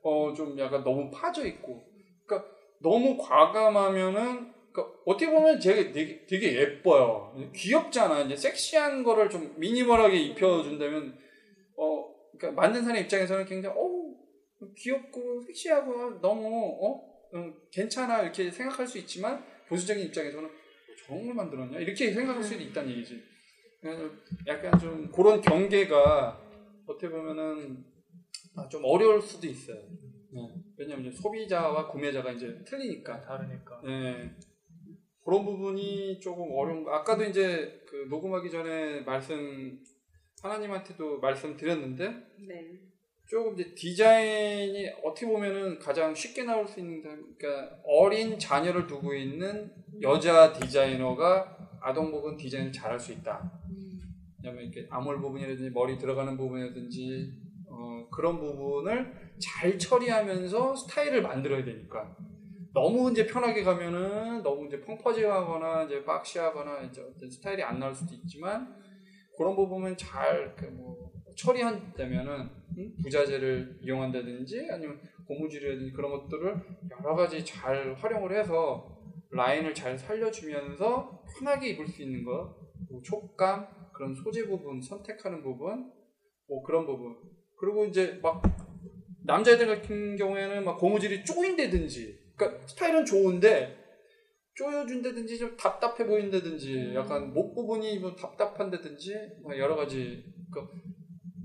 어 좀 약간 너무 파져 있고 그러니까 너무 과감하면은 그러니까 어떻게 보면 되게, 되게 되게 예뻐요 귀엽잖아 이제 섹시한 거를 좀 미니멀하게 입혀준다면 어 그러니까 만든 사람 입장에서는 굉장히 어우 귀엽고 섹시하고 너무 어 음, 괜찮아 이렇게 생각할 수 있지만 보수적인 입장에서는 뭐 저런 걸 만들었냐 이렇게 생각할 수도 있다는 얘기지. 그래서 약간 좀 그런 경계가 어떻게 보면은 아, 좀 어려울 수도 있어요. 네. 왜냐하면 이제 소비자와 구매자가 이제 틀리니까. 다르니까. 네. 그런 부분이 조금 어려운 거. 아까도 이제 그 녹음하기 전에 말씀 하나님한테도 말씀드렸는데 네. 조금 이제 디자인이 어떻게 보면은 가장 쉽게 나올 수 있는 그러니까 어린 자녀를 두고 있는 여자 디자이너가 아동복은 디자인을 잘할 수 있다. 왜냐면 이렇게 암홀 부분이라든지 머리 들어가는 부분이라든지 어, 그런 부분을 잘 처리하면서 스타일을 만들어야 되니까 너무 이제 편하게 가면은 너무 이제 펑퍼짐하거나 이제 박시하거나 이제 어떤 스타일이 안 나올 수도 있지만 그런 부분은 잘뭐 처리한다면은 음? 부자재를 이용한다든지 아니면 고무줄이라든지 그런 것들을 여러 가지 잘 활용을 해서 라인을 잘 살려주면서 편하게 입을 수 있는 것, 뭐 촉감, 그런 소재 부분, 선택하는 부분, 뭐 그런 부분. 그리고 이제 막 남자애들 같은 경우에는 막 고무줄이 쪼인다든지, 그러니까 스타일은 좋은데 쪼여준다든지 좀 답답해 보인다든지, 약간 목 부분이 뭐 답답한다든지, 뭐 여러 가지. 그러니까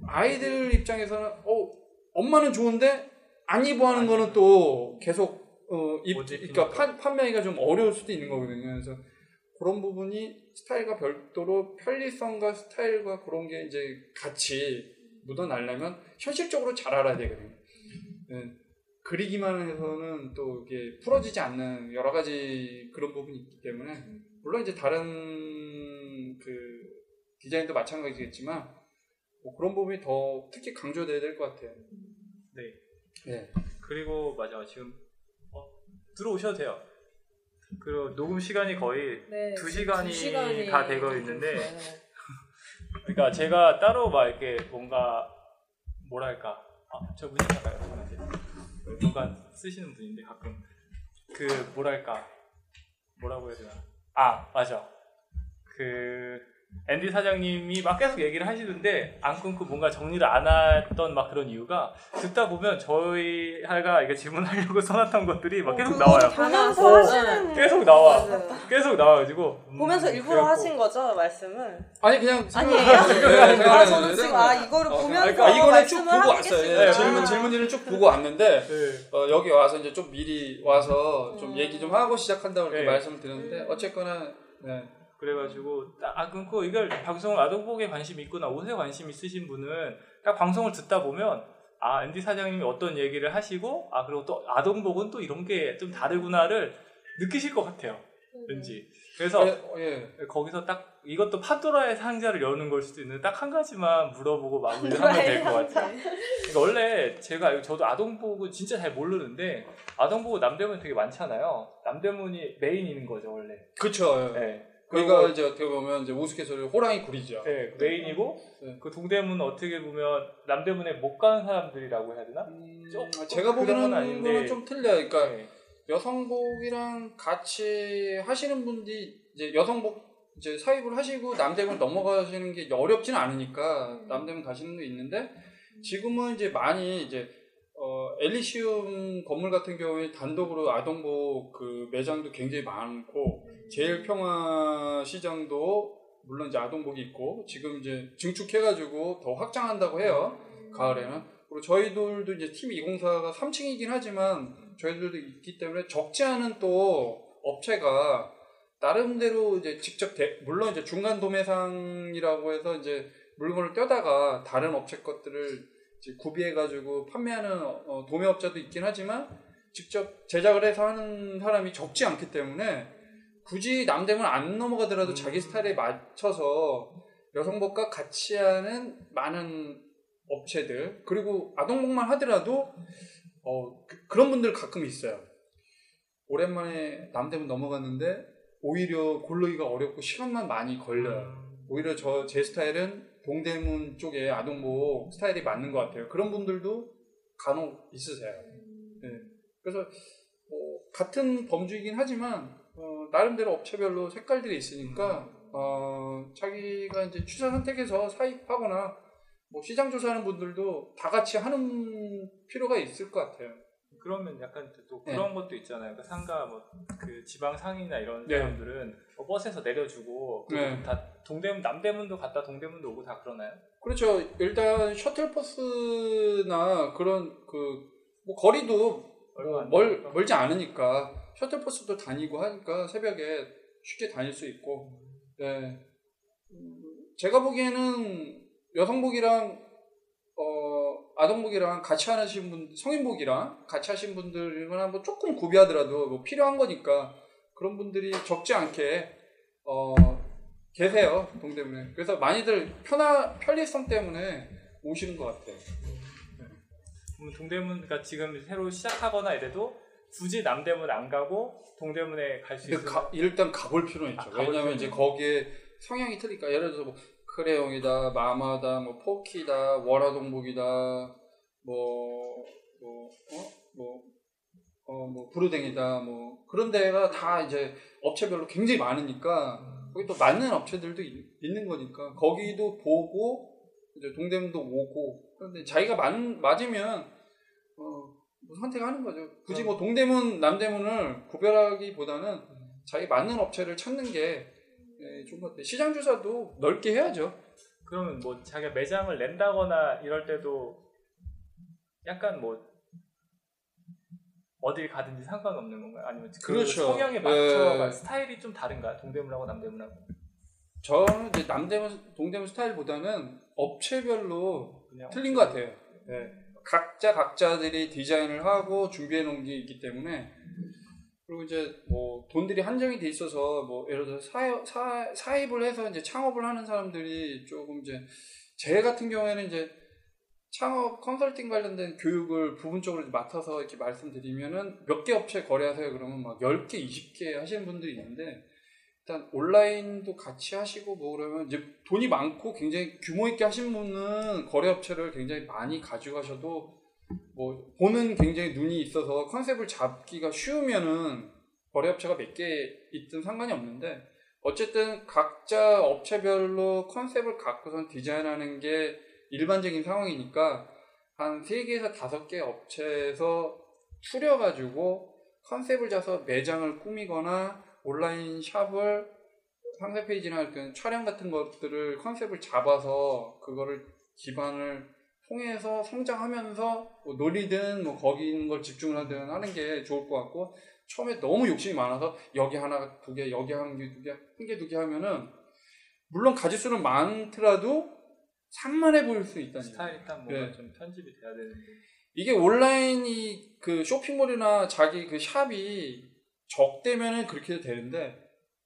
아이들 입장에서는 어 엄마는 좋은데 안 입어하는 거는 또 계속 어, 입, 못 그러니까. 판, 판매하기가 좀 어려울 수도 있는 거거든요. 그래서 그런 부분이 스타일과 별도로 편리성과 스타일과 그런 게 이제 같이 묻어나려면 현실적으로 잘 알아야 되거든요. 예, 그리기만 해서는 또 이게 풀어지지 않는 여러 가지 그런 부분이 있기 때문에 물론 이제 다른 그 디자인도 마찬가지겠지만 뭐 그런 부분이 더 특히 강조돼야 될 것 같아요. 네. 네. 그리고 맞아 지금 어, 들어오셔도 돼요. 그리고 녹음 시간이 거의 네, 두 시간이 두 시간이 다 되고 있는데 네. 그러니까 제가 따로 막 이렇게 뭔가 뭐랄까 아, 저 문제 잠깐요 잠깐만요 뭔가 쓰시는 분인데 가끔 그 뭐랄까 뭐라고 해야 되나? 아 맞아. 그 앤디 사장님이 막 계속 얘기를 하시는데 안 끊고 뭔가 정리를 안 했던 막 그런 이유가 듣다 보면 저희가 이게 질문하려고 써놨던 것들이 막 계속 나와요 보면서 어, 하시는 계속 나와. 계속 나와가지고 음, 보면서 일부러 그래갖고 하신 거죠 말씀을? 아니 그냥 아니에요? 네, 아 저는 지금 아 이거를 어, 보면서 그러니까 이거는 쭉 말씀을 보고 왔어요. 거예요. 질문 질문지를 쭉 보고 왔는데 네. 어, 여기 와서 이제 좀 미리 와서 좀 음. 얘기 좀 하고 시작한다고 이렇게 네. 말씀을 드렸는데 어쨌거나 네. 그래가지고 딱아 끊고 이걸 방송을 아동복에 관심 있거나 옷에 관심 있으신 분은 딱 방송을 듣다 보면 아 앤디 사장님이 어떤 얘기를 하시고 아 그리고 또 아동복은 또 이런 게 좀 다르구나를 느끼실 것 같아요 왠지. 그래서 예, 예. 거기서 딱 이것도 판도라의 상자를 여는 걸 수도 있는데 딱 한 가지만 물어보고 마무리를 하면 될 것 같아요. 그러니까 원래 제가 저도 아동복은 진짜 잘 모르는데 아동복은 남대문에 되게 많잖아요. 남대문이 메인인 거죠 원래. 그쵸. 예. 네. 그리고- 이제 어떻게 보면 이제 우스갯소리 호랑이 굴이죠. 네, 그 메인이고 네. 그 동대문은 어떻게 보면 남대문에 못 가는 사람들이라고 해야 되나? 음, 조금 제가 그런 보기에는 건 아닌데. 거는 좀 틀려요. 그러니까 네. 여성복이랑 같이 하시는 분들이 이제 여성복 이제 사입을 하시고 남대문 넘어가시는 게 어렵지는 않으니까 남대문 가시는 게 있는데 지금은 이제 많이 이제 어, 엘리시움 건물 같은 경우에 단독으로 아동복 그 매장도 굉장히 많고 제일 평화 시장도 물론 이제 아동복이 있고 지금 이제 증축해가지고 더 확장한다고 해요 가을에는. 그리고 저희들도 이제 팀 204가 3층이긴 하지만 저희들도 있기 때문에 적지 않은 또 업체가 나름대로 이제 직접 대- 물론 이제 중간 도매상이라고 해서 이제 물건을 떼다가 다른 업체 것들을 구비해가지고 판매하는 어, 도매업자도 있긴 하지만 직접 제작을 해서 하는 사람이 적지 않기 때문에 굳이 남대문 안 넘어가더라도 자기 스타일에 맞춰서 여성복과 같이 하는 많은 업체들 그리고 아동복만 하더라도 어, 그, 런 분들 가끔 있어요. 오랜만에 남대문 넘어갔는데 오히려 고르기가 어렵고 시간만 많이 걸려요. 오히려 저 제 스타일은 동대문 쪽에 아동복 스타일이 맞는 것 같아요. 그런 분들도 간혹 있으세요. 네. 그래서 뭐 같은 범주이긴 하지만 어, 나름대로 업체별로 색깔들이 있으니까 어, 자기가 이제 취사 선택해서 사입하거나 뭐 시장 조사하는 분들도 다 같이 하는 필요가 있을 것 같아요. 그러면 약간 또 네. 그런 것도 있잖아요. 그 상가 뭐 그 지방 상인이나 이런 네. 사람들은 뭐 버스에서 내려주고 네. 다 동대문 남대문도 갔다 동대문도 오고 다 그러나요? 그렇죠. 일단 셔틀버스나 그런 그 뭐 거리도 뭐안 멀. 멀지 않으니까 셔틀버스도 다니고 하니까 새벽에 쉽게 다닐 수 있고 네. 음, 제가 보기에는 여성복이랑 어, 아동복이랑 같이 하신 분 성인복이랑 같이 하신 분들은 한번 조금 구비하더라도 뭐 필요한 거니까 그런 분들이 적지 않게 어, 계세요 동대문에 그래서 많이들 편하 편리성 때문에 오시는 것 같아요. 그럼 동대문 그러니까 지금 새로 시작하거나 이래도 굳이 남대문 안 가고 동대문에 갈 수 있어요. 가- 일단 가볼 필요는 있죠. 아, 가볼 왜냐하면 필요는 이제. 거기에 성향이 틀리니까 예를 들어서 뭐 크레용이다, 마마다, 뭐 포키다, 월화동복이다, 뭐, 뭐, 어, 뭐, 어, 뭐 부르댕이다, 뭐 그런 데가 다 이제 업체별로 굉장히 많으니까 거기 또 맞는 업체들도 있, 는 거니까 거기도 보고 이제 동대문도 오고 그런데 자기가 맞, 맞으면 어, 뭐 선택하는 거죠. 굳이 뭐 동대문, 남대문을 구별하기보다는 자기 맞는 업체를 찾는 게 예, 좋은 것 같아요. 시장 조사도 넓게 해야죠. 그러면 뭐 자기가 매장을 낸다거나 이럴 때도 약간 뭐 어딜 가든지 상관없는 건가요? 아니면 그 그렇죠. 성향에 맞춰 네. 스타일이 좀 다른가요? 동대문하고 남대문하고 저는 이제 남대문, 동대문 스타일보다는 업체별로 틀린 것 같아요. 예. 각자 각자들이 디자인을 하고 준비해 놓은 게 있기 때문에 그리고 이제 뭐 돈들이 한정이 돼 있어서 뭐 예를 들어 사업, 사, 사입을 해서 이제 창업을 하는 사람들이 조금 이제 제 같은 경우에는 이제 창업 컨설팅 관련된 교육을 부분적으로 맡아서 이렇게 말씀드리면은 몇 개 업체 거래하세요. 그러면 막 10개, 20개 하시는 분들이 있는데 일단 온라인도 같이 하시고 뭐 그러면 이제 돈이 많고 굉장히 규모 있게 하신 분은 거래 업체를 굉장히 많이 가져가셔도 뭐 보는 굉장히 눈이 있어서 컨셉을 잡기가 쉬우면은 거래 업체가 몇 개 있든 상관이 없는데 어쨌든 각자 업체별로 컨셉을 갖고선 디자인하는 게 일반적인 상황이니까 한 3개에서 5개 업체에서 추려가지고 컨셉을 짜서 매장을 꾸미거나 온라인 샵을 상세 페이지나 그 촬영 같은 것들을 컨셉을 잡아서 그거를 기반을 통해서 성장하면서 뭐 놀이든 뭐 거기 있는 걸 집중을 하든 하는 게 좋을 것 같고 처음에 너무 욕심이 많아서 여기 하나 두 개 여기 한개두개 한 개 두 개 하면은 물론 가지수는 많더라도 산만해 보일 수 있다는 얘기예요. 스타일이 딱 뭔가 네. 좀 편집이 돼야 되는데 이게 온라인이 그 쇼핑몰이나 자기 그 샵이 적대면은 그렇게 되는데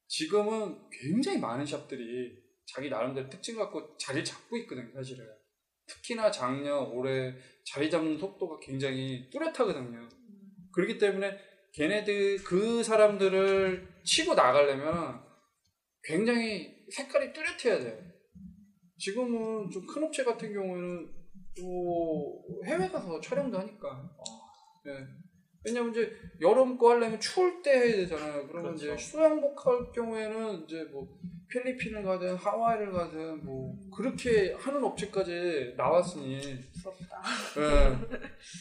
지금은 굉장히 많은 샵들이 자기 나름대로 특징 갖고 자리 잡고 있거든요, 사실은. 특히나 작년, 올해 자리 잡는 속도가 굉장히 뚜렷하거든요. 그렇기 때문에 걔네들, 그 사람들을 치고 나가려면 굉장히 색깔이 뚜렷해야 돼요. 지금은 좀 큰 업체 같은 경우에는 또 해외 가서 촬영도 하니까. 예. 왜냐면 이제 여름 거 하려면 추울 때 해야 되잖아요. 그러면 그렇죠. 이제 수영복 할 경우에는 이제 뭐 필리핀을 가든 하와이를 가든 뭐 그렇게 하는 업체까지 나왔으니 부럽다. 예.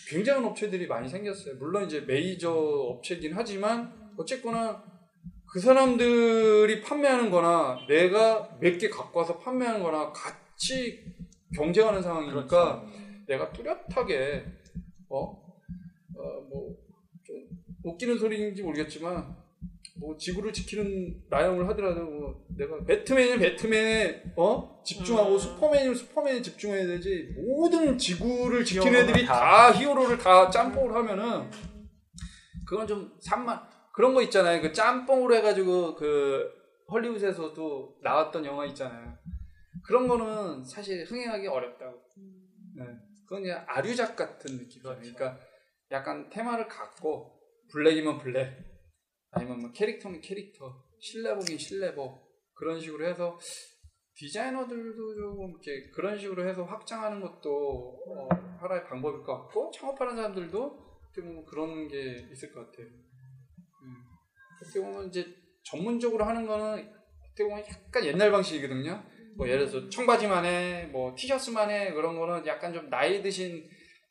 굉장한 업체들이 많이 생겼어요. 물론 이제 메이저 업체긴 하지만 어쨌거나 그 사람들이 판매하는 거나 내가 몇 개 갖고 와서 판매하는 거나 같이 경쟁하는 상황이니까 그렇죠. 내가 뚜렷하게 어? 어, 뭐, 좀 웃기는 소리인지 모르겠지만 뭐 지구를 지키는 나영을 하더라도 뭐 내가 배트맨이면 배트맨에 어? 집중하고 음. 슈퍼맨이면 슈퍼맨에 집중해야 되지 모든 지구를 지키는 애들이 다. 다 히어로를 다 짬뽕을 하면은 그건 좀 산만 그런 거 있잖아요 그 짬뽕으로 해가지고 그 헐리우드에서도 나왔던 영화 있잖아요 그런 거는 사실 흥행하기 어렵다고 네. 그건 그냥 아류작 같은 느낌이죠 그러니까 약간 테마를 갖고 블랙이면 블랙 아니면 뭐 캐릭터면 캐릭터 실내복이면 실내복 그런 식으로 해서 디자이너들도 조금 이렇게 그런 식으로 해서 확장하는 것도 어, 하나의 방법일 것 같고 창업하는 사람들도 어떻게 보면 그런 게 있을 것 같아요. 음. 어떻게 보면 이제 전문적으로 하는 거는 어떻게 보면 약간 옛날 방식이거든요. 뭐 예를 들어서 청바지만 해, 뭐 티셔츠만 해 그런 거는 약간 좀 나이 드신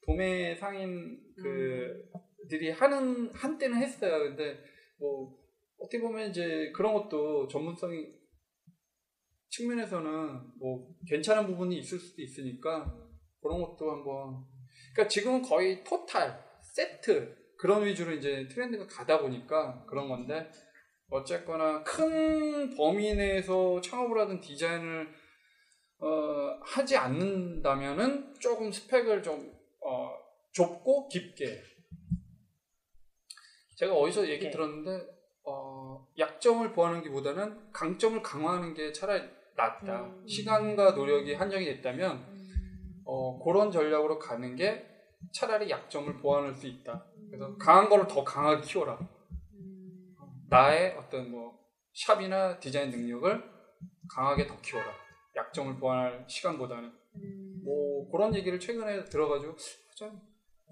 도매 상인 그 들이 하는 한때는 했어요. 근데 뭐 어떻게 보면 이제 그런 것도 전문성이 측면에서는 뭐 괜찮은 부분이 있을 수도 있으니까 그런 것도 한번 그러니까 지금은 거의 토탈 세트 그런 위주로 이제 트렌드가 가다 보니까 그런 건데 어쨌거나 큰 범위 내에서 창업을 하든 디자인을 어, 하지 않는다면은 조금 스펙을 좀 어, 좁고 깊게 제가 어디서 얘기 네. 들었는데 어, 약점을 보하는 게보다는 강점을 강화하는 게 차라리 낫다. 음. 시간과 노력이 한정이 됐다면 어, 그런 전략으로 가는 게 차라리 약점을 보완할 수 있다. 그래서 강한 거를 더 강하게 키워라. 나의 어떤 뭐 샵이나 디자인 능력을 강하게 더 키워라. 약점을 보완할 시간보다는 뭐 그런 얘기를 최근에 들어가지고 참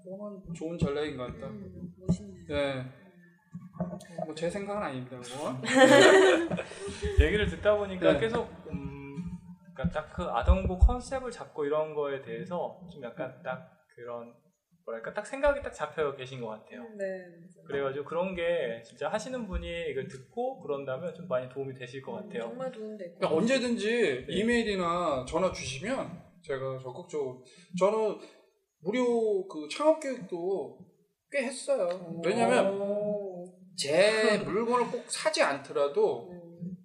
그거는 좋은 전략인 것 같다. 멋있네. 네. 뭐 제 생각은 아닙니다. 그거. 얘기를 듣다 보니까 네. 계속 음, 그러니까 딱 그 아동부 컨셉을 잡고 이런 거에 대해서 좀 약간 딱 그런 뭐랄까 딱 생각이 딱 잡혀 계신 것 같아요. 네. 그래가지고 그런 게 진짜 하시는 분이 이걸 듣고 그런다면 좀 많이 도움이 되실 것 같아요. 정말 도움될 것 그러니까 언제든지 네. 이메일이나 전화 주시면 제가 적극적으로 저는 무료 그 창업 교육도 꽤 했어요. 왜냐면 제 물건을 꼭 사지 않더라도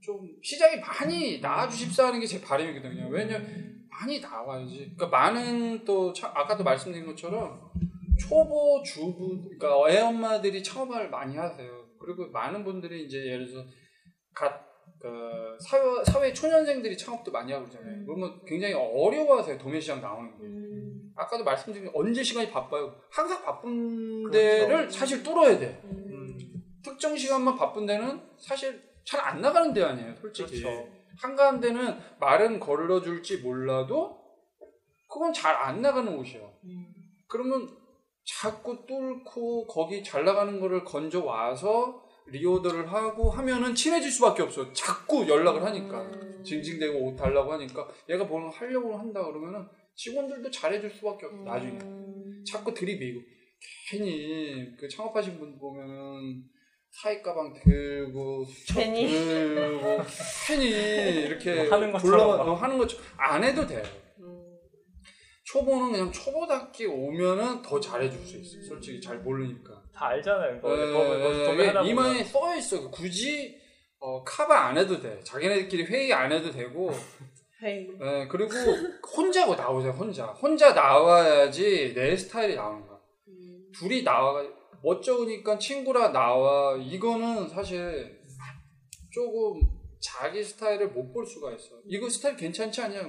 좀 시장에 많이 나와 주십사 하는 게 제 바람이거든요. 왜냐면 많이 나와야지. 그러니까 많은 또 차- 아까도 말씀드린 것처럼 초보 주부 그러니까 애엄마들이 창업을 많이 하세요. 그리고 많은 분들이 이제 예를 들어서 갓 그 사회, 사회 초년생들이 창업도 많이 하고 그러잖아요. 그러면 굉장히 어려워하세요. 도매시장 나오는 게. 아까도 말씀드린 언제 시간이 바빠요. 항상 바쁜 데를 그렇죠. 사실 뚫어야 돼. 음, 특정 시간만 바쁜 데는 사실 잘 안 나가는 데 아니에요. 솔직히. 그렇죠. 한가한 데는 말은 걸러줄지 몰라도 그건 잘 안 나가는 옷이에요. 그러면 자꾸 뚫고 거기 잘 나가는 거를 건져 와서 리오더를 하고 하면은 친해질 수밖에 없어. 자꾸 연락을 하니까. 징징대고 옷 달라고 하니까 얘가 뭘 하려고 한다 그러면은 직원들도 잘해줄 수밖에 없어. 나중에. 자꾸 들이미고. 괜히 그 창업하신 분 보면은 사이 가방 들고 수첩 괜히? 들고 괜히 이렇게 하는 것처럼 막. 어, 하는 것처럼 안 해도 돼요. 초보는 그냥 초보답게 오면은 더 잘해줄 수 있어. 솔직히 잘 모르니까. 다 알잖아요. 에, 뭐 에, 도매하다 보면. 이마에 써 있어. 굳이 어, 카바 안 해도 돼. 자기네들끼리 회의 안 해도 되고. 헤이. 예, 그리고 혼자고 나오세요. 혼자. 혼자 나와야지 내 스타일이 나오는 거야. 둘이 나와 멋쩍으니까 친구라 나와. 이거는 사실 조금 자기 스타일을 못 볼 수가 있어. 이거 스타일 괜찮지 않냐?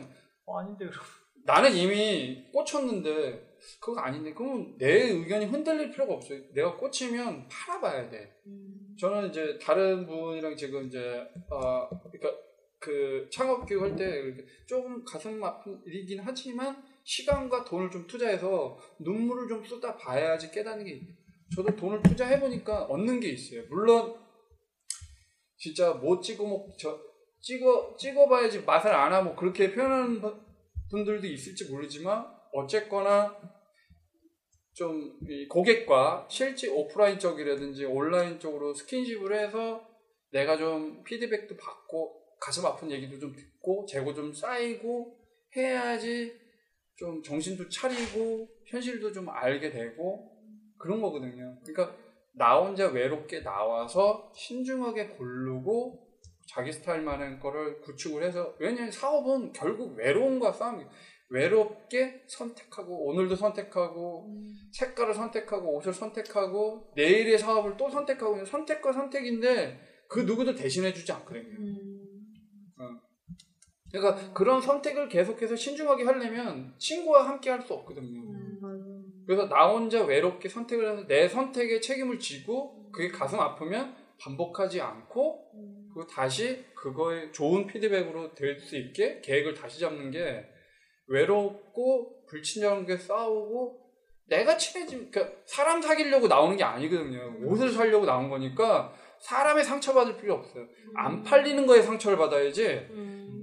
어, 아닌데 그럼. 나는 이미 꽂혔는데 그거 아닌데 그러면 내 의견이 흔들릴 필요가 없어요. 내가 꽂히면 팔아봐야 돼. 저는 이제 다른 분이랑 지금 이제 어 그러니까 그 창업 교육 할 때 조금 가슴 아픈 일이긴 하지만 시간과 돈을 좀 투자해서 눈물을 좀 쏟아 봐야지 깨닫는 게 있- 저도 돈을 투자해 보니까 얻는 게 있어요. 물론 진짜 못 찍어 먹 저 찍어 찍어봐야지 맛을 아나 뭐 그렇게 표현하는 분- 분들도 있을지 모르지만 어쨌거나 좀이 고객과 실제 오프라인 쪽이라든지 온라인 쪽으로 스킨십을 해서 내가 좀 피드백도 받고 가슴 아픈 얘기도 좀 듣고 재고 좀 쌓이고 해야지 좀 정신도 차리고 현실도 좀 알게 되고 그런 거거든요. 그러니까 나 혼자 외롭게 나와서 신중하게 고르고 자기 스타일 만한 거를 구축을 해서 왜냐면 사업은 결국 외로움과 싸움이 외롭게 선택하고 오늘도 선택하고 색깔을 선택하고 옷을 선택하고 내일의 사업을 또 선택하고 선택과 선택인데 그 누구도 대신해주지 않거든요. 어. 그러니까 그런 선택을 계속해서 신중하게 하려면 친구와 함께 할 수 없거든요. 그래서 나 혼자 외롭게 선택을 해서 내 선택에 책임을 지고 그게 가슴 아프면 반복하지 않고 그리고 다시 그거에 좋은 피드백으로 될 수 있게 계획을 다시 잡는 게 외롭고 불친절하게 싸우고 내가 친해지 그러니까 사람 사귀려고 나오는 게 아니거든요. 옷을 사려고 나온 거니까 사람의 상처받을 필요 없어요. 안 팔리는 거에 상처를 받아야지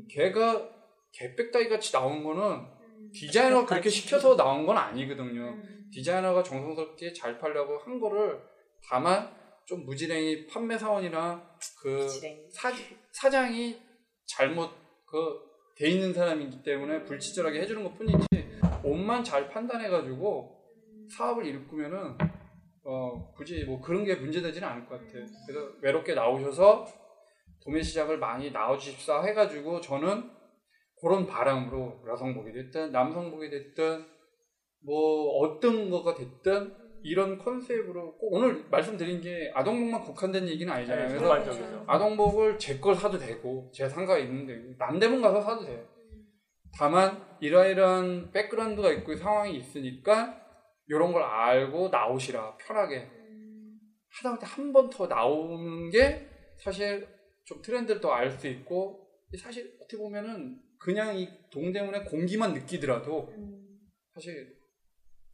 걔가 개빽다기 같이 나온 거는 디자이너가 그렇게 시켜서 나온 건 아니거든요. 음. 디자이너가 정성스럽게 잘 팔려고 한 거를 다만 좀 무지랭이 판매 사원이나 그 무지랭이. 사, 사장이 잘못 그 돼 있는 사람이기 때문에 불친절하게 해주는 것 뿐이지 옷만 잘 판단해가지고 사업을 일구면은 어 굳이 뭐 그런 게 문제되지는 않을 것 같아요. 그래서 외롭게 나오셔서 도매 시장을 많이 나오십사 해가지고 저는 그런 바람으로 여성복이 됐든 남성복이 됐든 뭐 어떤 거가 됐든 이런 컨셉으로 꼭 오늘 말씀드린 게 아동복만 국한된 얘기는 아니잖아요. 네, 그래서. 아동복을 제 걸 사도 되고 제 상가에 있는데 남대문 가서 사도 돼요. 다만 이러이러한 백그라운드가 있고 상황이 있으니까 이런 걸 알고 나오시라 편하게 하다못해 한 번 더 나오는 게 사실 좀 트렌드를 더 알 수 있고 사실 어떻게 보면은 그냥 이 동대문의 공기만 느끼더라도 사실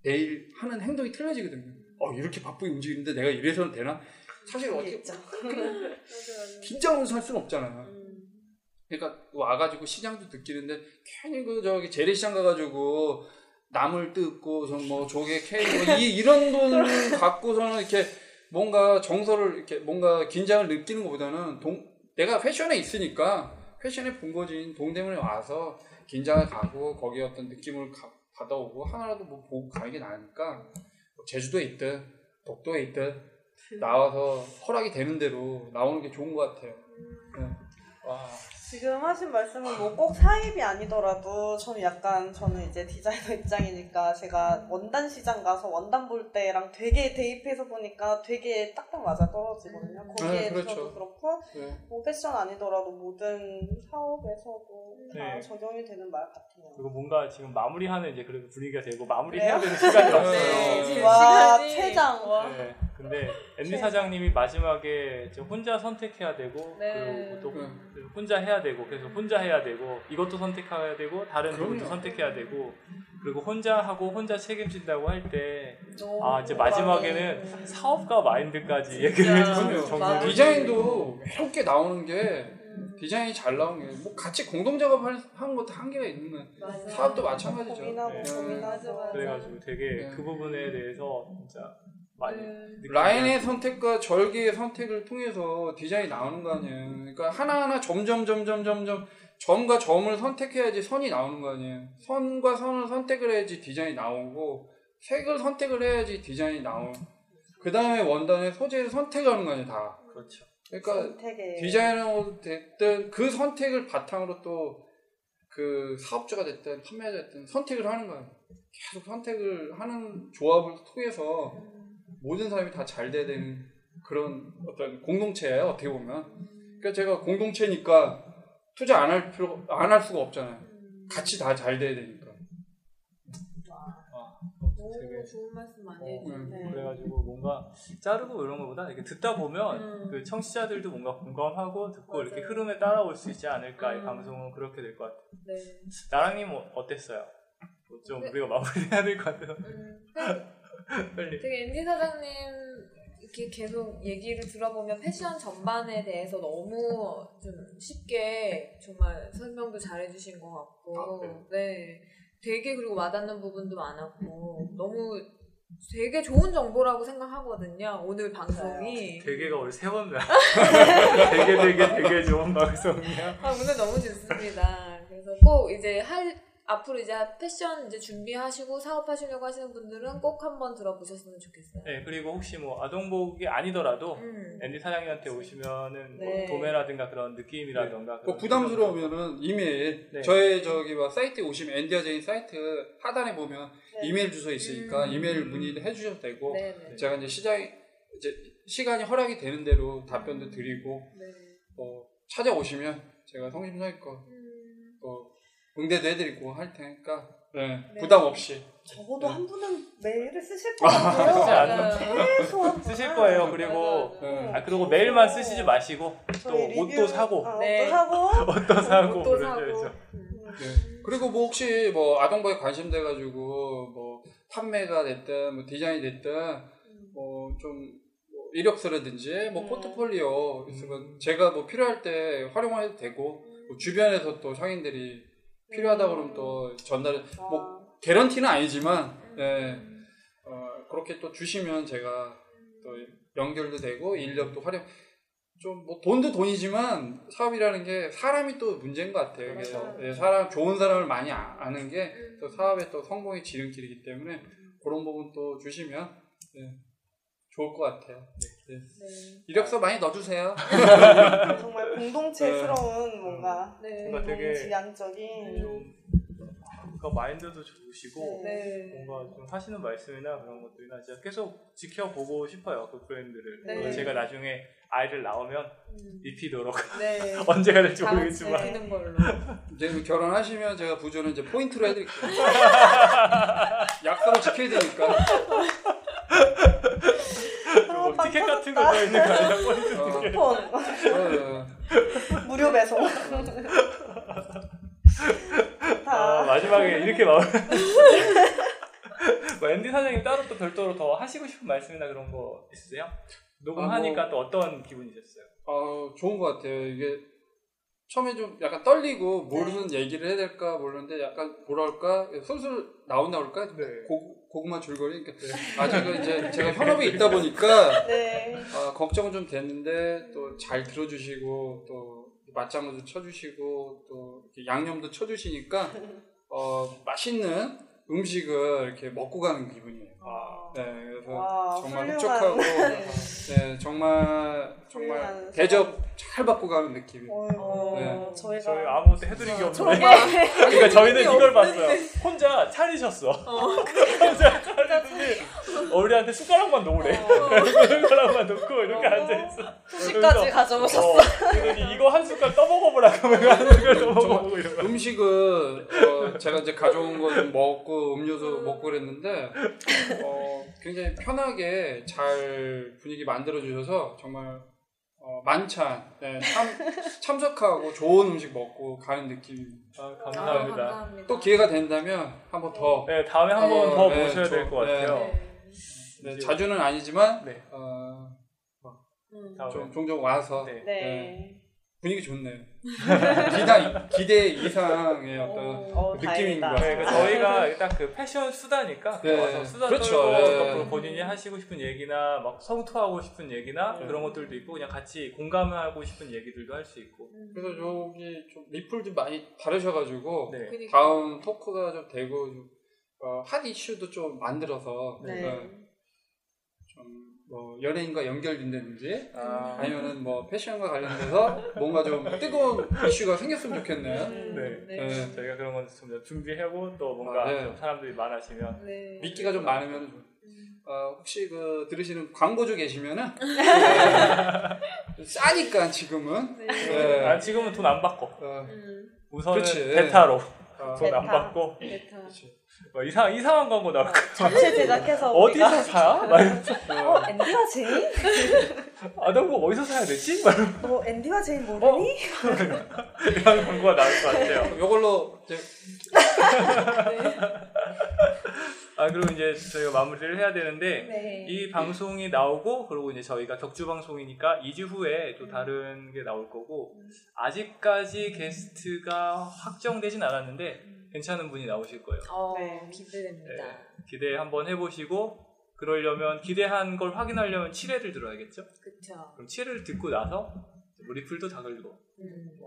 내일 하는 행동이 틀려지거든요. 어 이렇게 바쁘게 움직이는데 내가 이래서는 되나? 사실 어떻게. 긴장하면서 할 수는 없잖아요. 그러니까 와가지고 시장도 느끼는데 괜히 그 저기 재래시장 가가지고 나물 뜯고 뭐 조개 캐고 이 이런 돈 갖고서는 이렇게 뭔가 정서를 이렇게 뭔가 긴장을 느끼는 것보다는 동, 내가 패션에 있으니까 패션의 본거지인 동대문에 와서 긴장을 가고 거기에 어떤 느낌을 가- 받아오고 하나라도 뭐 보고 가는 게 나으니까 뭐 제주도에 있든 독도에 있든 나와서 허락이 되는 대로 나오는 게 좋은 것 같아요. 네. 와. 지금 하신 말씀은 뭐 꼭 사입이 아니더라도 저는 약간 저는 이제 디자이너 입장이니까 제가 원단 시장 가서 원단 볼 때랑 되게 대입해서 보니까 되게 딱딱 맞아 떨어지거든요. 거기에 네, 그렇죠. 저도 그렇고 네. 뭐 패션 아니더라도 모든 사업에서도 다 네. 적용이 되는 말 같아요. 그리고 뭔가 지금 마무리하는 이제 그래도 분위기가 되고 마무리 그래요? 해야 되는 시간이 네, 왔어요. 지금 와 시간이- 최장 와. 네. 근데 앤디 사장님이 마지막에 이제 혼자 선택해야 되고 네. 그리고 또 네. 혼자 해야 되고 그래서 혼자 해야 되고 이것도 선택해야 되고 다른. 부분도 선택해야 되고 그리고 혼자 하고 혼자 책임진다고 할 때 아 이제 마지막에는 사업가 마인드까지. 얘기를. 정도로 디자인도 해롭게 나오는 게 디자인이 잘 나온 게 뭐 같이 공동 작업하는 것도 한계가 있는 거예요. 맞아. 사업도 마찬가지죠. 고민하고 네. 고민하죠. 맞아. 그래가지고 되게 네. 그 부분에 대해서 진짜 많이 음. 느끼게 라인의 선택과 절개의 선택을 통해서 디자인이 나오는 거 아니에요. 그러니까 하나하나 점점 점점 점점 점과 점을 선택해야지 선이 나오는 거 아니에요. 선과 선을 선택을 해야지 디자인이 나오고 색을 선택을 해야지 디자인이 나오고 그 다음에 원단의 소재를 선택하는 거 아니에요. 다. 그렇죠. 그러니까 선택에 디자이너가 됐든 그 선택을 바탕으로 또 그 사업자가 됐든 판매자 됐든 선택을 하는 거예요. 계속 선택을 하는 조합을 통해서 모든 사람이 다 잘 돼야 되는 그런 어떤 공동체예요. 어떻게 보면. 그러니까 제가 공동체니까 투자 안 할 필요 안 할 수가 없잖아요. 같이 다 잘 돼야 되니까. 되게 너무 좋은 말씀 많이 어, 해주셨네. 네. 그래가지고 뭔가 자르고 이런 것보다 이렇게 듣다 보면 음. 그 청취자들도 뭔가 공감하고 듣고 이렇게 맞아요. 흐름에 따라올 수 있지 않을까 이 음. 방송은 그렇게 될 것 같아요. 네. 나랑님 어- 어땠어요? 뭐 좀 네. 우리가 마무리해야 될 것 같아요. 음, 빨리. 되게 앤디 사장님 이렇게 계속 얘기를 들어보면 패션 전반에 대해서 너무 좀 쉽게 정말 설명도 잘해주신 것 같고, 아, 네. 되게 그리고 와닿는 부분도 많았고, 너무 되게 좋은 정보라고 생각하거든요. 오늘 방송이. 되게가 오늘 세번 나. 되게 되게 되게 좋은 방송이야. 아, 오늘 너무 좋습니다. 그래서 꼭 이제 할 앞으로 이제 패션 이제 준비하시고 사업하시려고 하시는 분들은 꼭 한번 들어보셨으면 좋겠어요. 네 그리고 혹시 뭐 아동복이 아니더라도 음. 앤디 사장님한테 오시면은 뭐 네. 도매라든가 그런 느낌이라든가 뭐 그런 부담스러우면은 이메일 네. 저의 저기 뭐 사이트에 오시면 앤디와 제인 사이트 하단에 보면 네. 이메일 주소 있으니까 음. 이메일 문의해 주셔도 되고 네네. 제가 이제 시장이 이제 시간이 허락이 되는 대로 답변도 드리고 네. 뭐 찾아오시면 제가 성심성의껏 음. 또 응대도 해드리고 할 테니까 네, 네. 부담 없이 적어도 네. 한 분은 메일을 쓰실 것 쓰지 같아요. 않는 최소한 쓰실 거예요. 그리고 네. 아 그리고 메일만 쓰시지 마시고 또 리뷰- 옷도 사고 어, 네. 옷도 사고 옷도 사고 옷도 사고. 그러죠. 네. 그리고 뭐 혹시 뭐 아동복에 관심돼 가지고 뭐 판매가 됐든 뭐 디자인이 됐든 뭐좀 뭐 이력서라든지 뭐 음. 포트폴리오 있으면 제가 뭐 필요할 때 활용해도 되고 뭐 주변에서 또 상인들이 필요하다 그러면 또 전달을 뭐 와. 개런티는 아니지만 예, 어, 그렇게 또 주시면 제가 또 연결도 되고 인력도 활용 좀 뭐 돈도 돈이지만 사업이라는 게 사람이 또 문제인 것 같아요. 맞아요. 예, 사람 좋은 사람을 많이 아, 아는 게 또 사업의 또 성공의 지름길이기 때문에 그런 부분 또 주시면 예, 좋을 것 같아요. 네, 네. 네. 이력서 많이 넣어주세요. 정말 공동체스러운 뭔가 네. 뭔가 되게 지향적인 좀 그러니까 마인드도 좋으시고 네. 뭔가 좀 하시는 말씀이나 그런 것들이나 진짜 계속 지켜보고 싶어요 그 브랜드를 네. 그리고 제가 나중에 아이를 낳으면 음. 입히도록 네. 언제가 될지 잘 모르겠지만 지키는 걸로. 이제 결혼하시면 제가 부조는 이제 포인트로 해드릴게요. 약속을 지켜야 되니까. 뭐 티켓 같은 거써 있는 거 아니야? 포인트 어, 티켓 쿠폰 어, 무료 배송. 아, 다 마지막에 이렇게 마무리 뭐 앤디 사장님 따로 또 별도로 더 하시고 싶은 말씀이나 그런 거 있으세요? 녹음하니까 아, 뭐- 또 어떤 기분이셨어요? 어, 좋은 것 같아요. 이게 처음에 좀 약간 떨리고 무슨 얘기를 해야 될까 모르는데 약간 뭐랄까 술술 나온다 그럴까 네. 고, 고구마 줄거리 그러니까 아직은 이제 제가 현업에 있다 보니까 네. 아, 걱정은 좀 됐는데 또 잘 들어주시고 또 맞장구도 쳐주시고 또 양념도 쳐주시니까 어, 맛있는 음식을 이렇게 먹고 가는 기분이에요. 아, 네, 그래서 와, 정말 훌륭한. 흡족하고 네, 정말 정말 훌륭한 대접 잘 받고 가는 느낌이. 어이구, 네. 저희가 저희 아무것도 해드린 게 없는데 저게 그러니까 저희는 그게 이걸. 봤어요 혼자 차리셨어 혼자 차리더니 우리한테 숟가락만 놓으래 숟가락만 놓고 이렇게 어. 앉아있어 후식까지 가져오셨어. 어, 그러더니 이거 한 숟갈 떠먹어보라 그러면 한 숟갈 떠먹어보고 이런 음식은 어, 제가 이제 가져온 거좀 먹고 음료수 먹고 그랬는데 어, 굉장히 편하게 잘 분위기 만들어 주셔서 정말 어, 만찬 네, 참, 참석하고 좋은 음식 먹고 가는 느낌입니다. 아, 아, 감사합니다 감사합니다. 또 기회가 된다면 한 번 더 네 다음에 한번 어, 더 네, 모셔야 될 저- 것 같아요 네. 네, 자주는 아니지만 네. 어, 음. 좀 종종 와서 네. 네. 분위기 좋네요. 기대 기대 이상의 어떤 어, 느낌인. 것 네, 그러니까 저희가 딱그 패션 수다니까 네. 와서 수다 그렇죠. 떨고 네. 또 본인이 하시고 싶은 얘기나 막 성토하고 싶은 얘기나 네. 그런 것들도 있고 그냥 같이 공감하고 싶은 얘기들도 할 수 있고 그래서 여기 좀 리플도 많이 다르셔가지고 네. 다음 토크가 좀 되고 좀, 어, 핫 이슈도 좀 만들어서 네. 좀 뭐 연예인과 연결된다든지 아, 아니면은 뭐 패션과 관련돼서 뭔가 좀 뜨거운 이슈가 생겼으면 좋겠네요. 네. 네. 네. 저희가 그런 건 좀 준비하고 또 뭔가 아, 네. 좀 사람들이 많아지면 네. 미끼가 좀 많으면 좀, 어, 혹시 그 들으시는 광고주 계시면은 네. 싸니까 지금은 네. 아, 지금은 돈 안 받고 어, 음. 우선은 그렇지. 베타로 어, 돈안 베타. 받고 베타. 뭐 이상 이상한 광고 나올 거 자체 제작해서 어디서 사? 막 이러면서 어 앤디와 제인? 아, 나 그거 어디서 사야 되지? 막 이러면서 어 앤디와 제인 모르니? 이런 광고가 나올 것 같아요. 요걸로 이제 아 그리고 이제 저희가 마무리를 해야 되는데 네. 이 방송이 나오고 그리고 이제 저희가 격주 방송이니까 2주 후에 또 다른 게 나올 거고 아직까지 게스트가 확정되진 않았는데 괜찮은 분이 나오실 거예요. 어, 네. 기대됩니다. 네. 기대 한번 해보시고 그러려면 기대한 걸 확인하려면 7회를 들어야겠죠? 그쵸. 그럼 7회를 듣고 나서 뭐 리플도 다 걸고 음.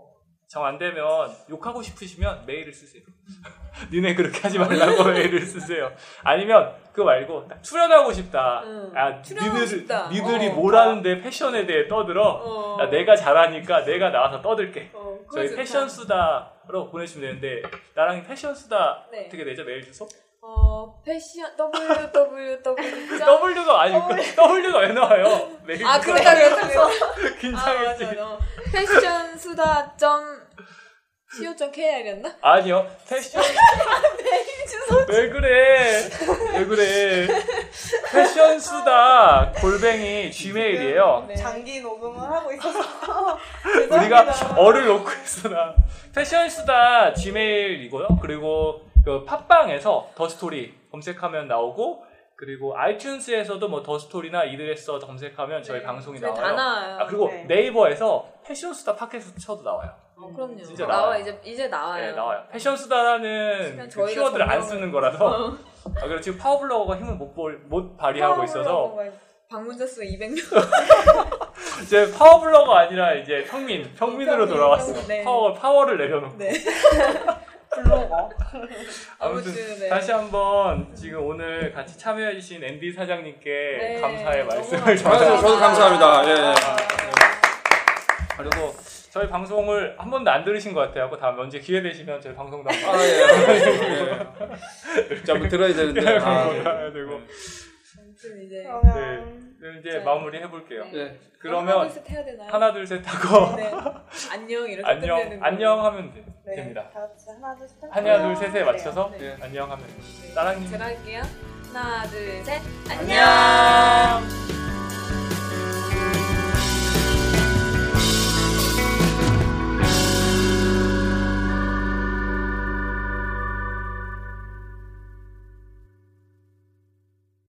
정 안 되면 욕하고 싶으시면 메일을 쓰세요. 니네 그렇게 하지 말라고 메일을 쓰세요. 아니면 그거 말고 딱 출연하고 싶다. 응. 아, 출연하고 니들, 싶다. 니들이 어. 뭘 하는데 패션에 대해 떠들어. 어. 야, 내가 잘하니까 내가 나와서 떠들게. 어, 저희. 패션 수다로 보내주시면 되는데 나랑 패션 수다 네. 어떻게 되죠? 메일 주소? 어, 패션 www. W가 아니 그 W가 왜 나와요? 아. 그렇다. 아, 긴장했지. 너 패션 수다 점 co.kr이었나? 아니요. 패션 왜 그래? 왜 그래? 패션 수다 골뱅이 gmail이에요. 네. 장기 녹음을 하고 있어서 우리가 죄송합니다. 어를 놓고 있어 나. 패션 수다 gmail이고요. 그리고 그 팟빵에서 더 스토리 검색하면 나오고 그리고 아이튠스에서도 뭐 더 스토리나 이드레서 검색하면 저희 방송이 저희 나와요. 다 나와요. 아 그리고 네. 네이버에서 패션 수다 팟캐스트 쳐도 나와요. 어, 그럼요. 진짜 나와 나와요. 이제 이제 나와요. 네, 나와요. 패션 수다라는 그 키워드를 안 쓰는 거라서 어. 아, 그리고 지금 파워블로거가 힘을 못, 볼, 못 발휘하고 있어서 방문자 수 200명. 이제 파워블로거 아니라 이제 평민, 평민으로 평민, 돌아왔어. 평민, 네. 파워, 파워를 내려놓고. 네. 블로거. 아무튼 아무튼, 네. 다시 한번 지금 오늘 같이 참여해주신 앤디 사장님께 네, 감사의 말씀을. 아유, 저도 감사합니다. 예, 예. 그리고 저희 방송을 한 번도 안 들으신 것 같아요. 다음에 언제 기회 되시면 저희 방송도 한번 아, 예. 예. 자, 한번 들어야 되는데. 아, 예. 가야 되고. 아무튼 이제 그러면 네, 이제 네. 마무리 해볼게요. 네. 예. 그러면 둘셋 해야 되나요? 하나 둘 셋 하고 네. 안녕 이렇게 안녕. 안녕 하면 돼- 네, 됩니다. 다 같이 하나 둘 셋. 하나 안녕. 둘 셋에 맞춰서 네. 안녕 하면 네. 따랑님 제가 할게요. 하나 둘 셋. 안녕.